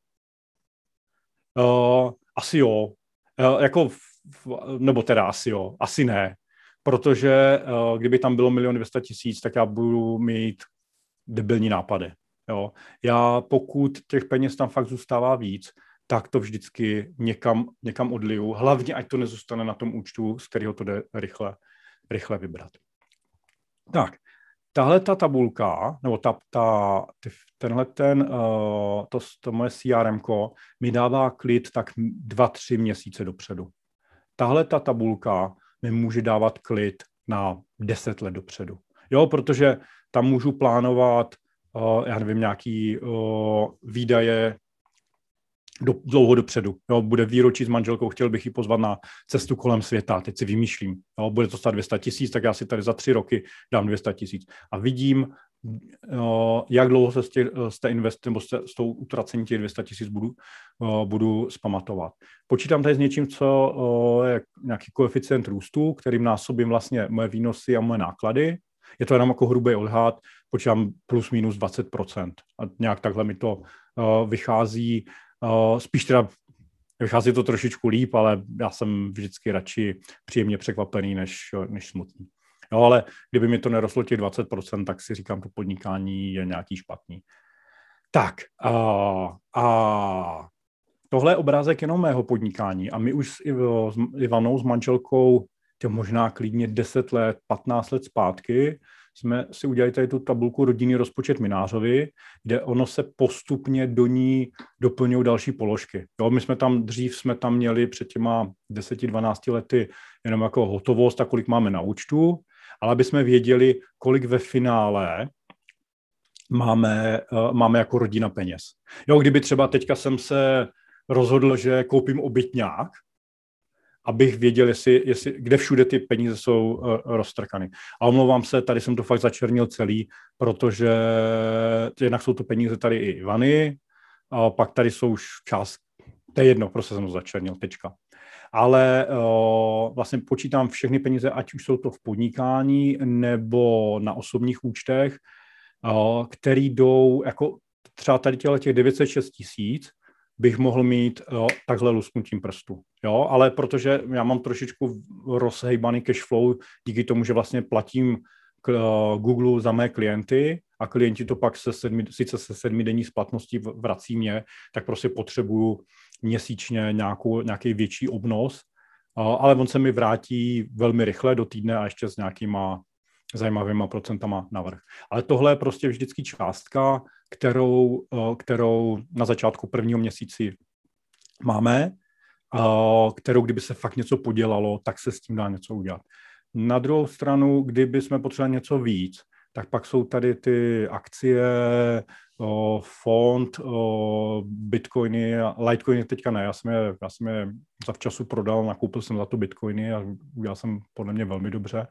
Uh, asi jo. Uh, jako, nebo teda asi jo, asi ne. Protože uh, kdyby tam bylo 1 200 tisíc, tak já budu mít debilní nápady. Jo. Já pokud těch peněz tam fakt zůstává víc, tak to vždycky někam, někam odliju. Hlavně, ať to nezůstane na tom účtu, z kterého to jde rychle, rychle vybrat. Tak, tahle ta tabulka, nebo ta, ta, tenhle ten, uh, to, to moje CRM mi dává klid tak dva, tři měsíce dopředu. Tahle ta tabulka mi může dávat klid na deset let dopředu. Jo, protože tam můžu plánovat, uh, já nevím, nějaký uh, výdaje do, dlouho dopředu. Jo, bude výročí s manželkou, chtěl bych ji pozvat na cestu kolem světa, teď si vymýšlím. Jo, bude to stát 200 tisíc, tak já si tady za tři roky dám 200 tisíc. A vidím, jo, jak dlouho se s, tě, s, té invest, nebo s, s tou utracení těch 200 tisíc budu, budu spamatovat. Počítám tady s něčím, co je nějaký koeficient růstu, kterým násobím vlastně moje výnosy a moje náklady. Je to jenom jako hrubý odhad, počítám plus minus 20%. A nějak takhle mi to vychází Uh, spíš teda vychází to trošičku líp, ale já jsem vždycky radši příjemně překvapený než, než smutný. No ale kdyby mi to nerostlo těch 20%, tak si říkám, to podnikání je nějaký špatný. Tak a, a tohle je obrázek jenom mého podnikání a my už s, Ivanou, s manželkou, tě možná klidně 10 let, 15 let zpátky, jsme si udělali tady tu tabulku rodinný rozpočet Minářovi, kde ono se postupně do ní doplňují další položky. Jo, my jsme tam, dřív jsme tam měli před těma 10-12 lety jenom jako hotovost a kolik máme na účtu, ale aby jsme věděli, kolik ve finále máme, uh, máme jako rodina peněz. Jo, kdyby třeba teďka jsem se rozhodl, že koupím obytňák, abych věděl, jestli, jestli, kde všude ty peníze jsou uh, roztrkany. A omlouvám se, tady jsem to fakt začernil celý, protože jednak jsou to peníze tady i Ivany, a pak tady jsou už část, to je jedno, prostě jsem to začernil, tečka. Ale uh, vlastně počítám všechny peníze, ať už jsou to v podnikání nebo na osobních účtech, uh, který jdou, jako třeba tady těch 906 tisíc, bych mohl mít jo, takhle lusknutím prstu. Jo, ale protože já mám trošičku rozhejbaný cash flow díky tomu, že vlastně platím k, uh, Google za mé klienty a klienti to pak se sedmi, sice se sedmi denní splatností vrací mě, tak prostě potřebuju měsíčně nějakou, nějaký větší obnos, uh, ale on se mi vrátí velmi rychle do týdne a ještě s nějakýma zajímavýma procentama navrh. Ale tohle je prostě vždycky částka, kterou, eh, kterou na začátku prvního měsíci máme, kterou kdyby se fakt něco podělalo, tak se s tím dá něco udělat. Na druhou stranu, kdyby jsme potřebovali něco víc, tak pak jsou tady ty akcie, o, fond, bitcoiny, litecoiny teďka ne, já jsem je, já jsem je zavčasu prodal, nakoupil jsem za to bitcoiny a udělal jsem podle mě velmi dobře.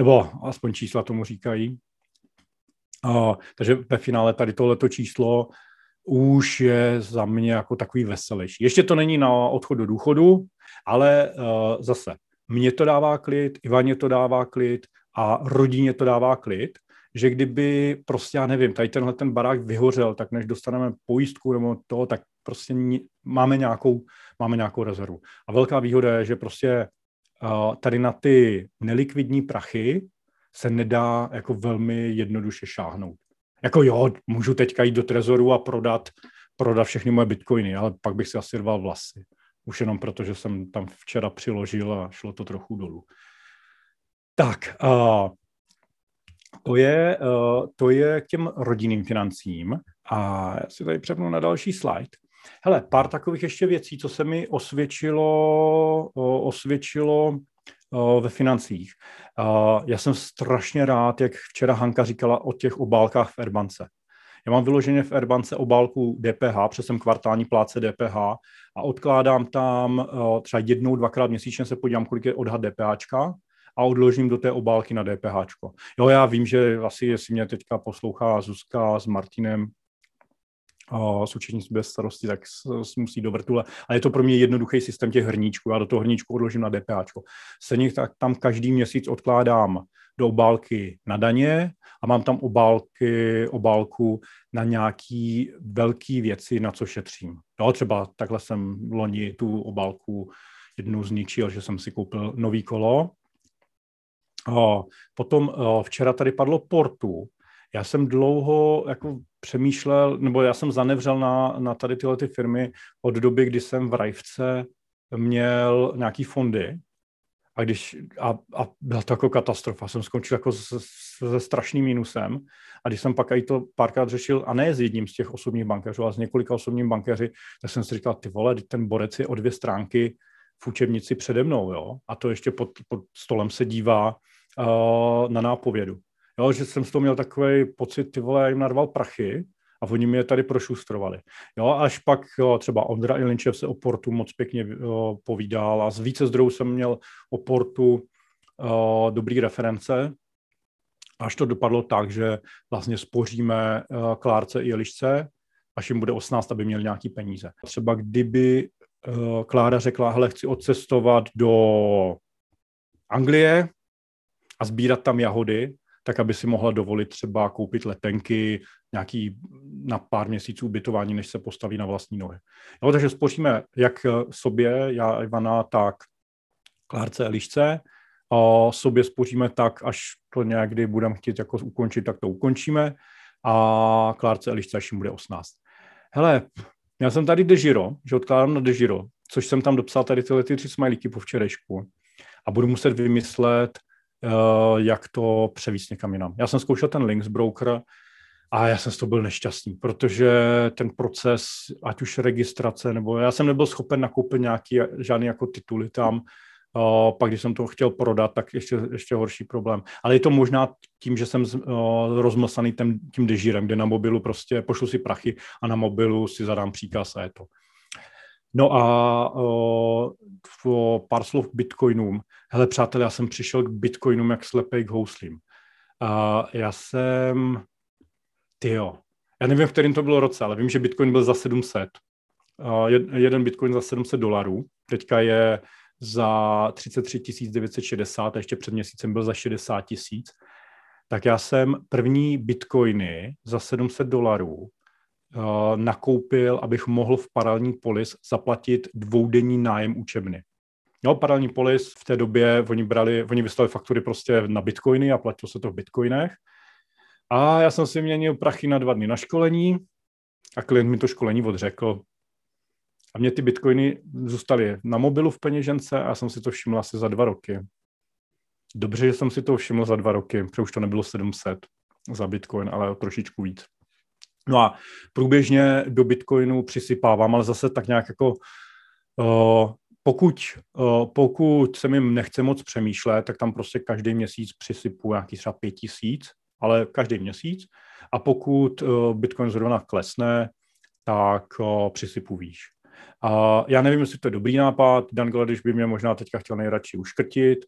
Nebo aspoň čísla tomu říkají. A, takže ve finále tady tohleto číslo už je za mě jako takový veselější. Ještě to není na odchod do důchodu, ale uh, zase mně to dává klid, Ivaně to dává klid a rodině to dává klid, že kdyby prostě, já nevím, tady tenhle ten barák vyhořel, tak než dostaneme pojistku nebo to, tak prostě máme nějakou, máme nějakou rezervu. A velká výhoda je, že prostě tady na ty nelikvidní prachy se nedá jako velmi jednoduše šáhnout. Jako jo, můžu teďka jít do trezoru a prodat, prodat všechny moje bitcoiny, ale pak bych si asi rval vlasy. Už jenom proto, že jsem tam včera přiložil a šlo to trochu dolů. Tak, uh, to, je, uh, to je k těm rodinným financím a já si tady přepnu na další slide. Hele, pár takových ještě věcí, co se mi osvědčilo, osvědčilo ve financích. Já jsem strašně rád, jak včera Hanka říkala o těch obálkách v Airbance. Já mám vyloženě v Airbance obálku DPH, přes jsem kvartální pláce DPH a odkládám tam třeba jednou, dvakrát měsíčně se podívám, kolik je odhad DPHčka a odložím do té obálky na DPH. Jo, já vím, že asi, jestli mě teďka poslouchá Zuzka s Martinem, s učení bez starosti, tak musí do vrtule. A je to pro mě jednoduchý systém těch hrníčků. Já do toho hrníčku odložím na DPH. Stejně tak tam každý měsíc odkládám do obálky na daně a mám tam obálky, obálku na nějaký velký věci, na co šetřím. Jo, třeba takhle jsem loni tu obálku jednu zničil, že jsem si koupil nový kolo. Potom včera tady padlo portu, Já jsem dlouho jako přemýšlel, nebo já jsem zanevřel na, na tady tyhle ty firmy od doby, kdy jsem v Rajvce měl nějaký fondy a, když, a, a byla to jako katastrofa. Jsem skončil jako se, strašným mínusem a když jsem pak i to párkrát řešil, a ne s jedním z těch osobních bankéřů, ale s několika osobních bankéři, tak jsem si říkal, ty vole, ten borec je o dvě stránky v učebnici přede mnou, jo? A to ještě pod, pod stolem se dívá uh, na nápovědu. Jo, že jsem z toho měl takový pocit, ty vole, já jim narval prachy a oni je tady prošustrovali. Jo, až pak jo, třeba Ondra Ilinčev se o portu moc pěkně jo, povídal a z více zdrojů jsem měl o portu jo, dobrý reference, až to dopadlo tak, že vlastně spoříme uh, Klárce i Elišce, až jim bude 18, aby měli nějaký peníze. Třeba kdyby uh, Klára řekla, hele, chci odcestovat do Anglie a sbírat tam jahody, tak aby si mohla dovolit třeba koupit letenky, nějaký na pár měsíců ubytování, než se postaví na vlastní nohy. Jo, takže spoříme jak sobě, já Ivana, tak Klárce Elišce, a sobě spoříme tak, až to někdy budeme chtít jako ukončit, tak to ukončíme a Klárce Elišce, až jim bude 18. Hele, já jsem tady Dežiro, že odkládám na Dežiro, což jsem tam dopsal tady tyhle ty tři smajlíky po včerejšku a budu muset vymyslet, jak to převíst někam jinam. Já jsem zkoušel ten Links Broker a já jsem z toho byl nešťastný, protože ten proces, ať už registrace, nebo já jsem nebyl schopen nakoupit nějaký, žádný jako tituly tam, Uh, pak když jsem to chtěl prodat, tak ještě, ještě horší problém. Ale je to možná tím, že jsem uh, rozmlsaný tím, tím dežírem, kde na mobilu prostě pošlu si prachy a na mobilu si zadám příkaz a je to. No a uh, pár slov k bitcoinům. Hele, přátelé, já jsem přišel k bitcoinům jak slepej k houslím. Uh, já jsem, tyjo, já nevím, v kterým to bylo roce, ale vím, že bitcoin byl za 700. Uh, jeden bitcoin za 700 dolarů. Teďka je za 33 960 a ještě před měsícem byl za 60 tisíc. Tak já jsem první bitcoiny za 700 dolarů nakoupil, abych mohl v paralelní polis zaplatit dvoudenní nájem učebny. No, paralelní polis v té době, oni brali, oni vyslali faktury prostě na bitcoiny a platilo se to v bitcoinech. A já jsem si měnil prachy na dva dny na školení a klient mi to školení odřekl. A mě ty bitcoiny zůstaly na mobilu v peněžence a já jsem si to všiml asi za dva roky. Dobře, že jsem si to všiml za dva roky, protože už to nebylo 700 za bitcoin, ale trošičku víc. No a průběžně do Bitcoinu přisypávám, ale zase tak nějak jako uh, pokud, uh, pokud se mi nechce moc přemýšlet, tak tam prostě každý měsíc přisypu nějaký třeba pět tisíc, ale každý měsíc. A pokud uh, Bitcoin zrovna klesne, tak přisypu výš. A já nevím, jestli to je dobrý nápad, Dan Gladiš by mě možná teďka chtěl nejradši uškrtit,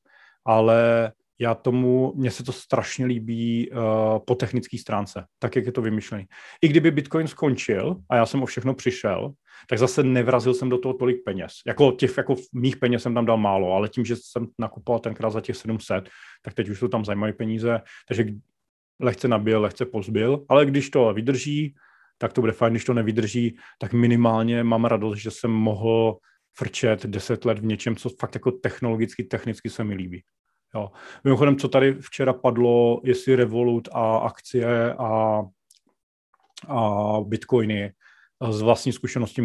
ale já tomu, mně se to strašně líbí uh, po technické stránce, tak jak je to vymyšlené. I kdyby Bitcoin skončil a já jsem o všechno přišel, tak zase nevrazil jsem do toho tolik peněz. Jako těch jako mých peněz jsem tam dal málo, ale tím, že jsem nakupoval tenkrát za těch 700, tak teď už jsou tam zajímavé peníze, takže lehce nabil, lehce pozbil, ale když to vydrží, tak to bude fajn, když to nevydrží, tak minimálně mám radost, že jsem mohl frčet deset let v něčem, co fakt jako technologicky, technicky se mi líbí. Jo. Mimochodem, co tady včera padlo, jestli Revolut a akcie a, a bitcoiny, z vlastní zkušenosti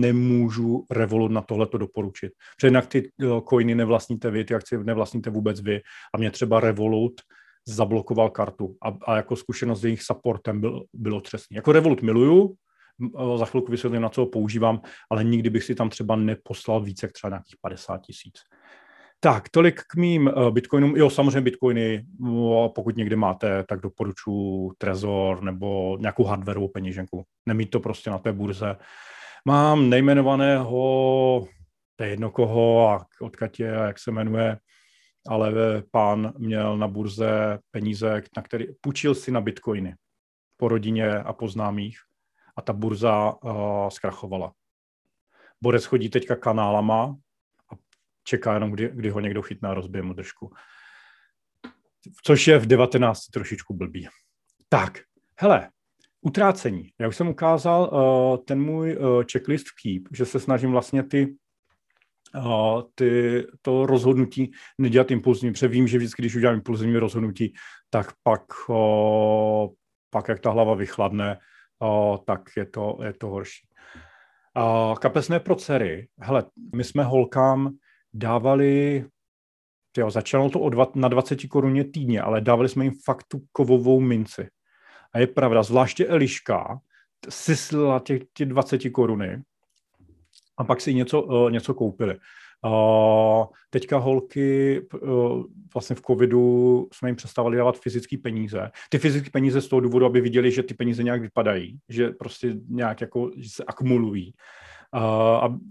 nemůžu Revolut na tohle to doporučit. Protože jinak ty coiny nevlastníte vy, ty akcie nevlastníte vůbec vy. A mě třeba Revolut zablokoval kartu a, a jako zkušenost s jejich supportem byl, bylo otřesný. Jako Revolut miluju, za chvilku vysvětlím, na co ho používám, ale nikdy bych si tam třeba neposlal více jak třeba nějakých 50 tisíc. Tak, tolik k mým uh, bitcoinům. Jo, samozřejmě bitcoiny, no, pokud někde máte, tak doporučuji Trezor nebo nějakou hardwareovou peněženku. Nemít to prostě na té burze. Mám nejmenovaného, to je jedno koho a odkud je a jak se jmenuje, ale pán měl na burze peníze, na který půjčil si na bitcoiny po rodině a po známých a ta burza uh, zkrachovala. Borec chodí teďka kanálama čeká jenom, kdy, kdy ho někdo chytná rozbije mu držku. Což je v 19 trošičku blbý. Tak, hele, utrácení. Já už jsem ukázal uh, ten můj uh, checklist v Keep, že se snažím vlastně ty uh, ty, to rozhodnutí nedělat impulzivně, protože vím, že vždycky, když udělám impulzivní rozhodnutí, tak pak, uh, pak jak ta hlava vychladne, uh, tak je to, je to horší. Uh, kapesné pro dcery. Hele, my jsme holkám dávali, tyjo, začalo to na 20 koruně týdně, ale dávali jsme jim fakt tu kovovou minci. A je pravda, zvláště Eliška syslila těch, těch 20 koruny a pak si něco, uh, něco koupili. Uh, teďka holky uh, vlastně v covidu jsme jim přestávali dávat fyzické peníze. Ty fyzické peníze z toho důvodu, aby viděli, že ty peníze nějak vypadají, že prostě nějak jako se akumulují. Uh, a,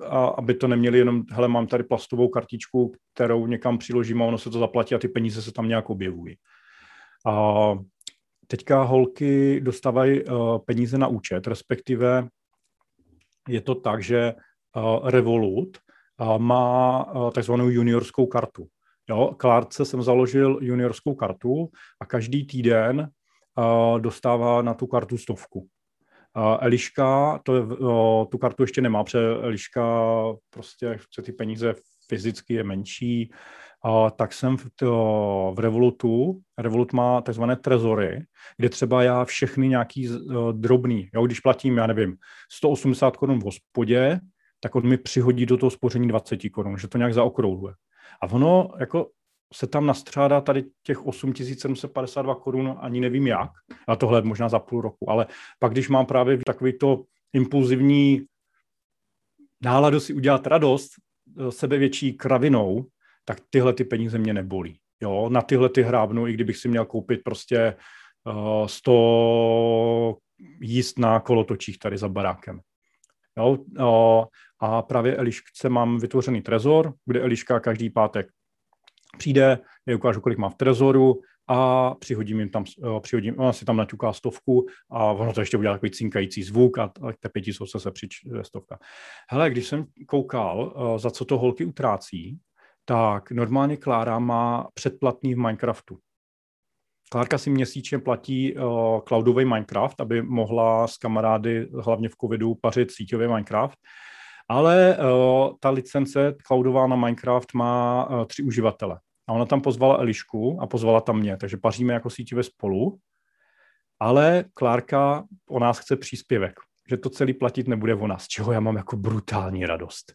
a, aby to neměli jenom, hele, mám tady plastovou kartičku, kterou někam přiložím a ono se to zaplatí a ty peníze se tam nějak objevují. Uh, teďka holky dostávají uh, peníze na účet, respektive je to tak, že uh, Revolut uh, má takzvanou juniorskou kartu. Jo, Klárce jsem založil juniorskou kartu a každý týden dostává na tu kartu stovku. Eliška to uh, tu kartu ještě nemá, protože Eliška prostě chce ty peníze fyzicky je menší, tak jsem v, to, v Revolutu, Revolut má takzvané trezory, kde třeba já všechny nějaký uh, drobný, jo, když platím, já nevím, 180 korun v hospodě, tak on mi přihodí do toho spoření 20 korun, že to nějak zaokrouhluje. A ono jako se tam nastřádá tady těch 8752 korun, ani nevím jak, a tohle možná za půl roku, ale pak když mám právě takový to impulzivní náladu si udělat radost eh, sebevětší kravinou, tak tyhle ty peníze mě nebolí. Jo, na tyhle ty hrábnu, i kdybych si měl koupit prostě uh, 100 jíst na kolotočích tady za barákem. Jo, uh, a právě Elišce mám vytvořený trezor, kde Eliška každý pátek přijde, je ukážu, kolik má v trezoru a přihodím jim tam, uh, přihodím, ona si tam naťuká stovku a ono to ještě udělá takový cinkající zvuk a te pětistovce se přič stovka. Hele, když jsem koukal, uh, za co to holky utrácí, tak normálně Klára má předplatný v Minecraftu. Klárka si měsíčně platí uh, cloudový Minecraft, aby mohla s kamarády, hlavně v covidu, pařit síťový Minecraft. Ale uh, ta licence cloudová na Minecraft má uh, tři uživatele. A ona tam pozvala Elišku a pozvala tam mě, takže paříme jako síťové spolu. Ale Klárka o nás chce příspěvek, že to celý platit nebude o nás, z čeho já mám jako brutální radost.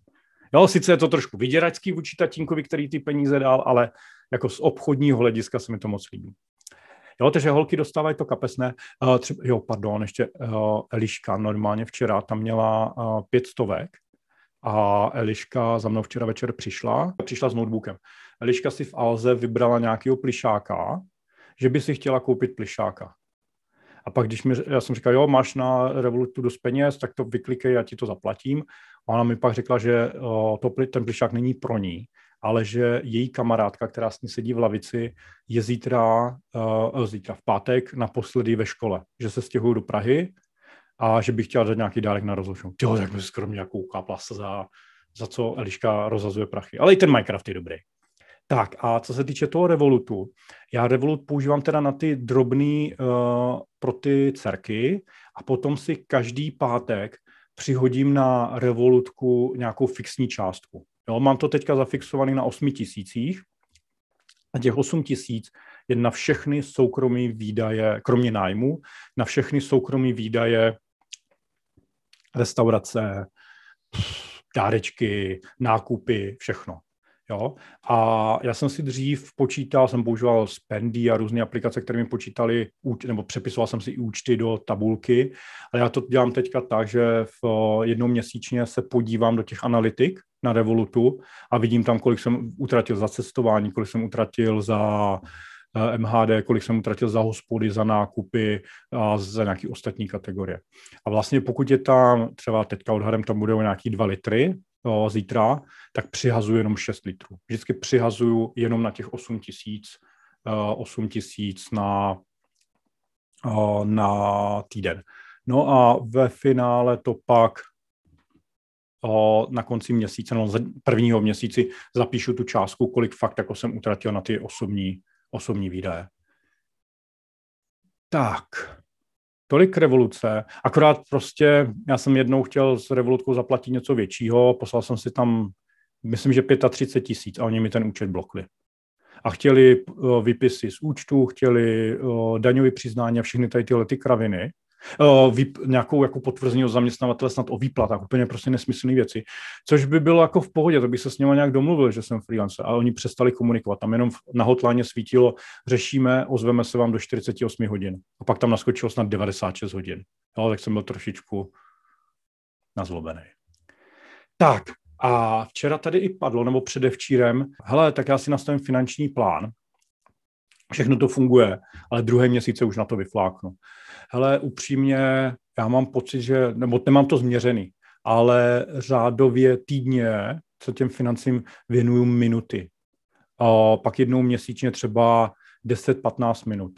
Jo, sice je to trošku vyděračský vůči tatínkovi, který ty peníze dal, ale jako z obchodního hlediska se mi to moc líbí. Jo, takže holky dostávají to kapesné. Uh, třeba, jo, pardon, ještě uh, Eliška normálně včera tam měla uh, pět stovek a Eliška za mnou včera večer přišla, přišla s notebookem. Eliška si v Alze vybrala nějakého plišáka, že by si chtěla koupit plišáka. A pak, když mi, já jsem říkal, jo, máš na Revolutu dost peněz, tak to vyklikej, já ti to zaplatím. A ona mi pak řekla, že to, ten plišák není pro ní, ale že její kamarádka, která s ní sedí v lavici, je zítra, uh, zítra v pátek naposledy ve škole, že se stěhují do Prahy a že bych chtěla dát nějaký dárek na rozloučení. Jo, tak mi skoro mě kouká za, za co Eliška rozhazuje prachy. Ale i ten Minecraft je dobrý. Tak a co se týče toho Revolutu, já Revolut používám teda na ty drobný uh, pro ty dcerky a potom si každý pátek přihodím na Revolutku nějakou fixní částku. Jo, mám to teďka zafixovaný na 8 tisících a těch 8 tisíc je na všechny soukromé výdaje, kromě nájmu, na všechny soukromé výdaje restaurace, dárečky, nákupy, všechno. Jo? A já jsem si dřív počítal, jsem používal Spendy a různé aplikace, které mi počítali, nebo přepisoval jsem si i účty do tabulky, ale já to dělám teďka tak, že v jednou měsíčně se podívám do těch analytik na Revolutu a vidím tam, kolik jsem utratil za cestování, kolik jsem utratil za eh, MHD, kolik jsem utratil za hospody, za nákupy a za nějaké ostatní kategorie. A vlastně pokud je tam, třeba teďka odhadem tam budou nějaký 2 litry, zítra, tak přihazuju jenom 6 litrů. Vždycky přihazuju jenom na těch 8 tisíc, 8 tisíc na, na týden. No a ve finále to pak na konci měsíce, no prvního měsíci zapíšu tu částku, kolik fakt jako jsem utratil na ty osobní, osobní výdaje. Tak, tolik revoluce, akorát prostě já jsem jednou chtěl s revolutkou zaplatit něco většího, poslal jsem si tam myslím, že 35 tisíc a oni mi ten účet blokli. A chtěli uh, vypisy z účtu, chtěli uh, daňové přiznání a všechny tady tyhle ty kraviny. Nějakou jako potvrzení od zaměstnavatele snad o výplatách, úplně prostě nesmyslné věci. Což by bylo jako v pohodě, to by se s nimi nějak domluvil, že jsem freelancer, ale oni přestali komunikovat. Tam jenom na hotline svítilo, řešíme, ozveme se vám do 48 hodin. A pak tam naskočilo snad 96 hodin. Jo, tak jsem byl trošičku nazlobený. Tak, a včera tady i padlo, nebo předevčírem, hele, tak já si nastavím finanční plán, všechno to funguje, ale druhé měsíce už na to vyfláknu. Hele, upřímně, já mám pocit, že, nebo nemám to změřený, ale řádově týdně se těm financím věnuju minuty. A pak jednou měsíčně třeba 10-15 minut.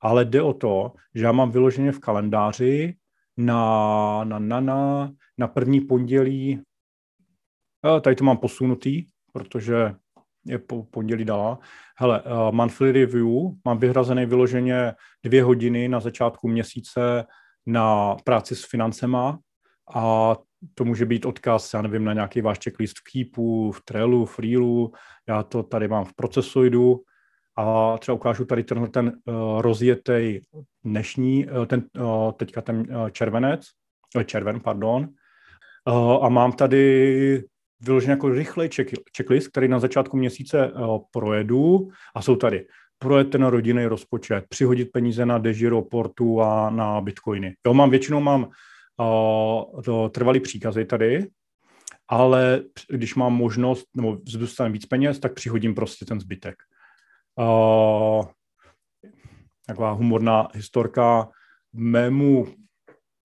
Ale jde o to, že já mám vyloženě v kalendáři na, na, na, na, na první pondělí, tady to mám posunutý, protože po pondělí dala. Hele, uh, monthly review, mám vyhrazený vyloženě dvě hodiny na začátku měsíce na práci s financema a to může být odkaz, já nevím, na nějaký váš checklist v Keepu, v Trellu, v Reelu, já to tady mám v Procesoidu a třeba ukážu tady tenhle ten uh, rozjetý dnešní, uh, ten, uh, teďka ten uh, červenec, červen, pardon, a mám tady vyložený jako rychlej check, checklist, který na začátku měsíce uh, projedu a jsou tady projet ten rodinný rozpočet, přihodit peníze na Degiro, Portu a na Bitcoiny. Jo, mám většinou mám uh, trvalý příkazy tady, ale když mám možnost, nebo dostanu víc peněz, tak přihodím prostě ten zbytek. Uh, taková humorná historka mému,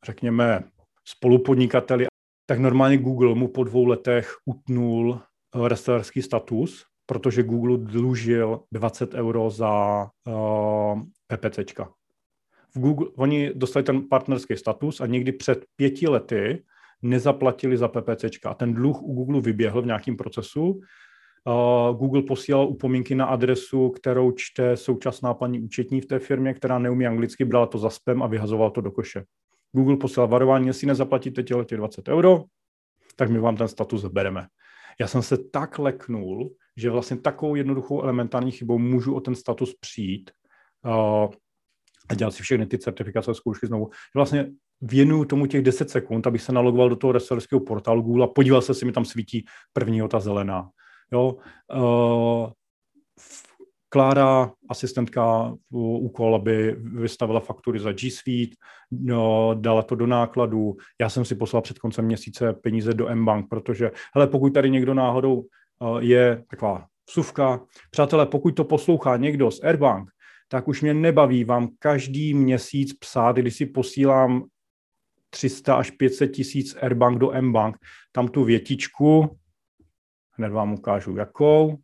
řekněme, spolupodnikateli tak normálně Google mu po dvou letech utnul eh, resellerský status, protože Google dlužil 20 euro za uh, eh, PPCčka. V Google, oni dostali ten partnerský status a někdy před pěti lety nezaplatili za PPCčka. Ten dluh u Google vyběhl v nějakém procesu. Uh, Google posílal upomínky na adresu, kterou čte současná paní účetní v té firmě, která neumí anglicky, brala to za spam a vyhazovala to do koše. Google poslal varování, jestli nezaplatíte těle těch 20 euro, tak my vám ten status zabereme. Já jsem se tak leknul, že vlastně takovou jednoduchou elementární chybou můžu o ten status přijít uh, a dělat si všechny ty certifikace a zkoušky znovu. Že vlastně věnuju tomu těch 10 sekund, abych se nalogoval do toho resellerského portálu Google a podíval se, jestli mi tam svítí prvního ta zelená. Jo? Uh, Klára, asistentka, úkol, aby vystavila faktury za G Suite, no, dala to do nákladu. Já jsem si poslal před koncem měsíce peníze do M-Bank, protože, hele, pokud tady někdo náhodou uh, je taková vsuvka, přátelé, pokud to poslouchá někdo z Airbank, tak už mě nebaví vám každý měsíc psát, když si posílám 300 až 500 tisíc Airbank do M-Bank, tam tu větičku, hned vám ukážu jakou,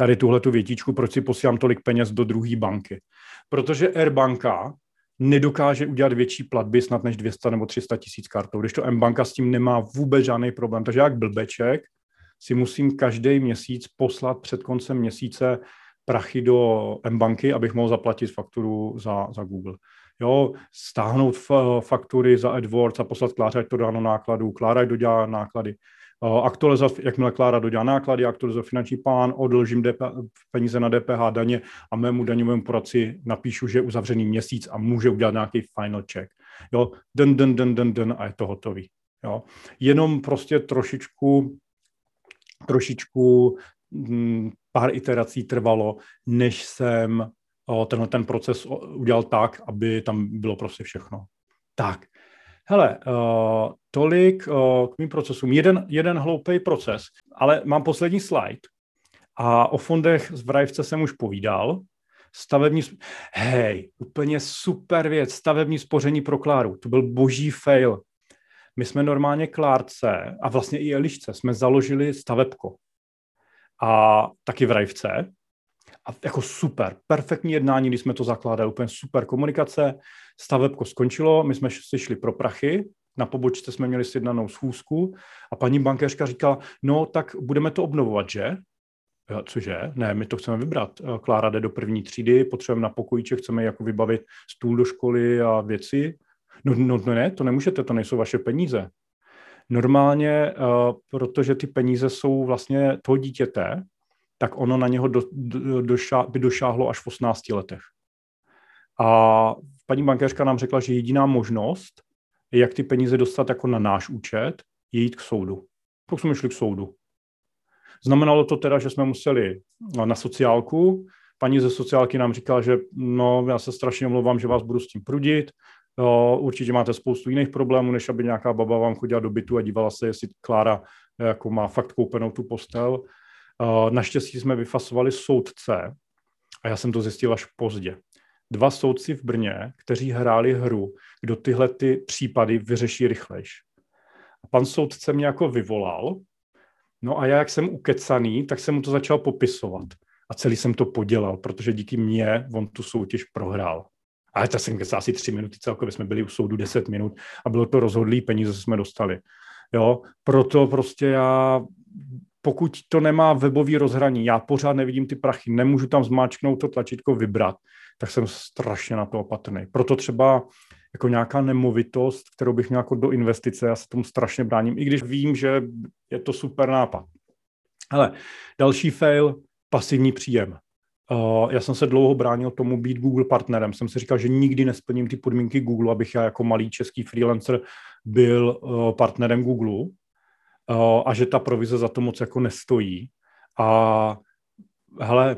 tady tuhle tu větičku, proč si posílám tolik peněz do druhé banky. Protože Airbanka nedokáže udělat větší platby snad než 200 nebo 300 tisíc kartou, když to M-banka s tím nemá vůbec žádný problém. Takže jak blbeček si musím každý měsíc poslat před koncem měsíce prachy do M-banky, abych mohl zaplatit fakturu za, za Google. Jo, stáhnout faktury za AdWords a poslat Kláře, ať to dá na nákladu, Klára, ať dodělá náklady aktualizovat, jakmile Klára dodělá náklady, aktualizovat finanční plán, odložím DP, peníze na DPH daně a mému daňovému poradci napíšu, že je uzavřený měsíc a může udělat nějaký final check. Jo, den, den, den, den, den a je to hotový. Jo. Jenom prostě trošičku, trošičku hm, pár iterací trvalo, než jsem tenhle ten proces udělal tak, aby tam bylo prostě všechno. Tak, Hele, uh, tolik uh, k mým procesům. Jeden, jeden hloupý proces, ale mám poslední slide. A o fondech z Vrajvce jsem už povídal. Stavební, hej, úplně super věc, stavební spoření pro Kláru. To byl boží fail. My jsme normálně Klárce a vlastně i Elišce jsme založili stavebko. A taky v Rajvce. A jako super, perfektní jednání, když jsme to zakládali, úplně super komunikace. Stavebko skončilo, my jsme si šli pro prachy, na pobočce jsme měli sjednanou schůzku a paní bankéřka říkala, no tak budeme to obnovovat, že? Cože? Ne, my to chceme vybrat. Klára jde do první třídy, potřebujeme na pokojíček, chceme jako vybavit stůl do školy a věci. No, no, no ne, to nemůžete, to nejsou vaše peníze. Normálně, uh, protože ty peníze jsou vlastně toho dítěte, tak ono na něho do, do, došá, by došáhlo až v 18 letech. A paní bankéřka nám řekla, že jediná možnost, jak ty peníze dostat jako na náš účet, je jít k soudu. Tak jsme šli k soudu. Znamenalo to teda, že jsme museli na sociálku. Paní ze sociálky nám říkala, že no, já se strašně omlouvám, že vás budu s tím prudit. Jo, určitě máte spoustu jiných problémů, než aby nějaká baba vám chodila do bytu a dívala se, jestli Klára jako má fakt koupenou tu postel. Naštěstí jsme vyfasovali soudce a já jsem to zjistil až pozdě. Dva soudci v Brně, kteří hráli hru, kdo tyhle ty případy vyřeší rychlejš. A pan soudce mě jako vyvolal, no a já, jak jsem ukecaný, tak jsem mu to začal popisovat. A celý jsem to podělal, protože díky mně on tu soutěž prohrál. Ale to jsem kecal asi tři minuty, celkově jsme byli u soudu deset minut a bylo to rozhodlý peníze, jsme dostali. Jo, proto prostě já pokud to nemá webový rozhraní, já pořád nevidím ty prachy, nemůžu tam zmáčknout to tlačítko vybrat, tak jsem strašně na to opatrný. Proto třeba jako nějaká nemovitost, kterou bych měl jako do investice, já se tomu strašně bráním, i když vím, že je to super nápad. Ale další fail, pasivní příjem. Uh, já jsem se dlouho bránil tomu být Google partnerem. Jsem si říkal, že nikdy nesplním ty podmínky Google, abych já jako malý český freelancer byl uh, partnerem Google uh, a že ta provize za to moc jako nestojí. A hele,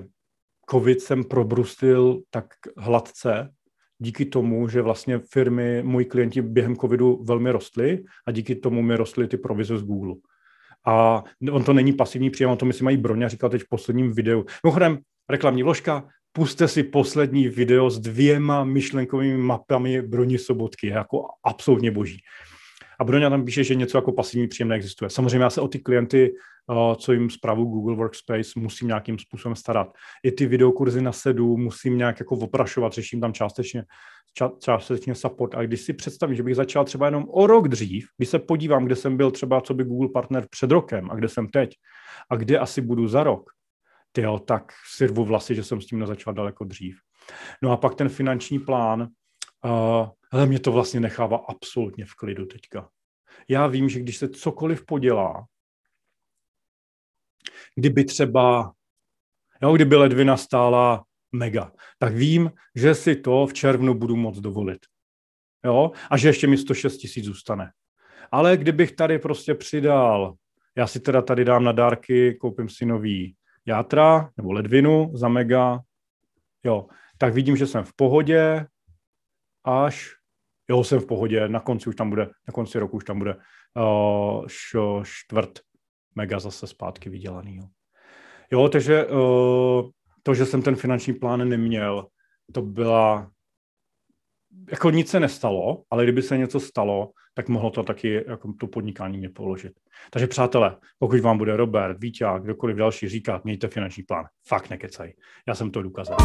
covid jsem probrustil tak hladce, díky tomu, že vlastně firmy, moji klienti během covidu velmi rostly a díky tomu mi rostly ty provize z Google. A on to není pasivní příjem, on to myslím mají Broňa říkal teď v posledním videu. Mimochodem, reklamní vložka, puste si poslední video s dvěma myšlenkovými mapami Broni Sobotky, je jako absolutně boží. A Broňa tam píše, že něco jako pasivní příjem neexistuje. Samozřejmě já se o ty klienty, eh, co jim zprávu Google Workspace, musím nějakým způsobem starat. I ty videokurzy na sedu musím nějak jako oprašovat, řeším tam částečně, ča, částečně support. A když si představím, že bych začal třeba jenom o rok dřív, když se podívám, kde jsem byl třeba, co by Google partner před rokem a kde jsem teď a kde asi budu za rok, tyjo, tak si rvu vlasy, že jsem s tím nezačal daleko dřív. No a pak ten finanční plán, uh, ale mě to vlastně nechává absolutně v klidu teďka. Já vím, že když se cokoliv podělá, kdyby třeba, jo, kdyby ledvina stála mega, tak vím, že si to v červnu budu moc dovolit. Jo? A že ještě mi 106 tisíc zůstane. Ale kdybych tady prostě přidal, já si teda tady dám na dárky, koupím si nový játra nebo ledvinu za mega, jo, tak vidím, že jsem v pohodě, až jo, jsem v pohodě, na konci už tam bude, na konci roku už tam bude uh, š, čtvrt mega zase zpátky vydělaný. Jo, jo takže uh, to, že jsem ten finanční plán neměl, to byla jako nic se nestalo, ale kdyby se něco stalo, tak mohlo to taky jako to podnikání mě položit. Takže přátelé, pokud vám bude Robert, Vítě, kdokoliv další říkat, mějte finanční plán. Fakt nekecaj. Já jsem to dokázal.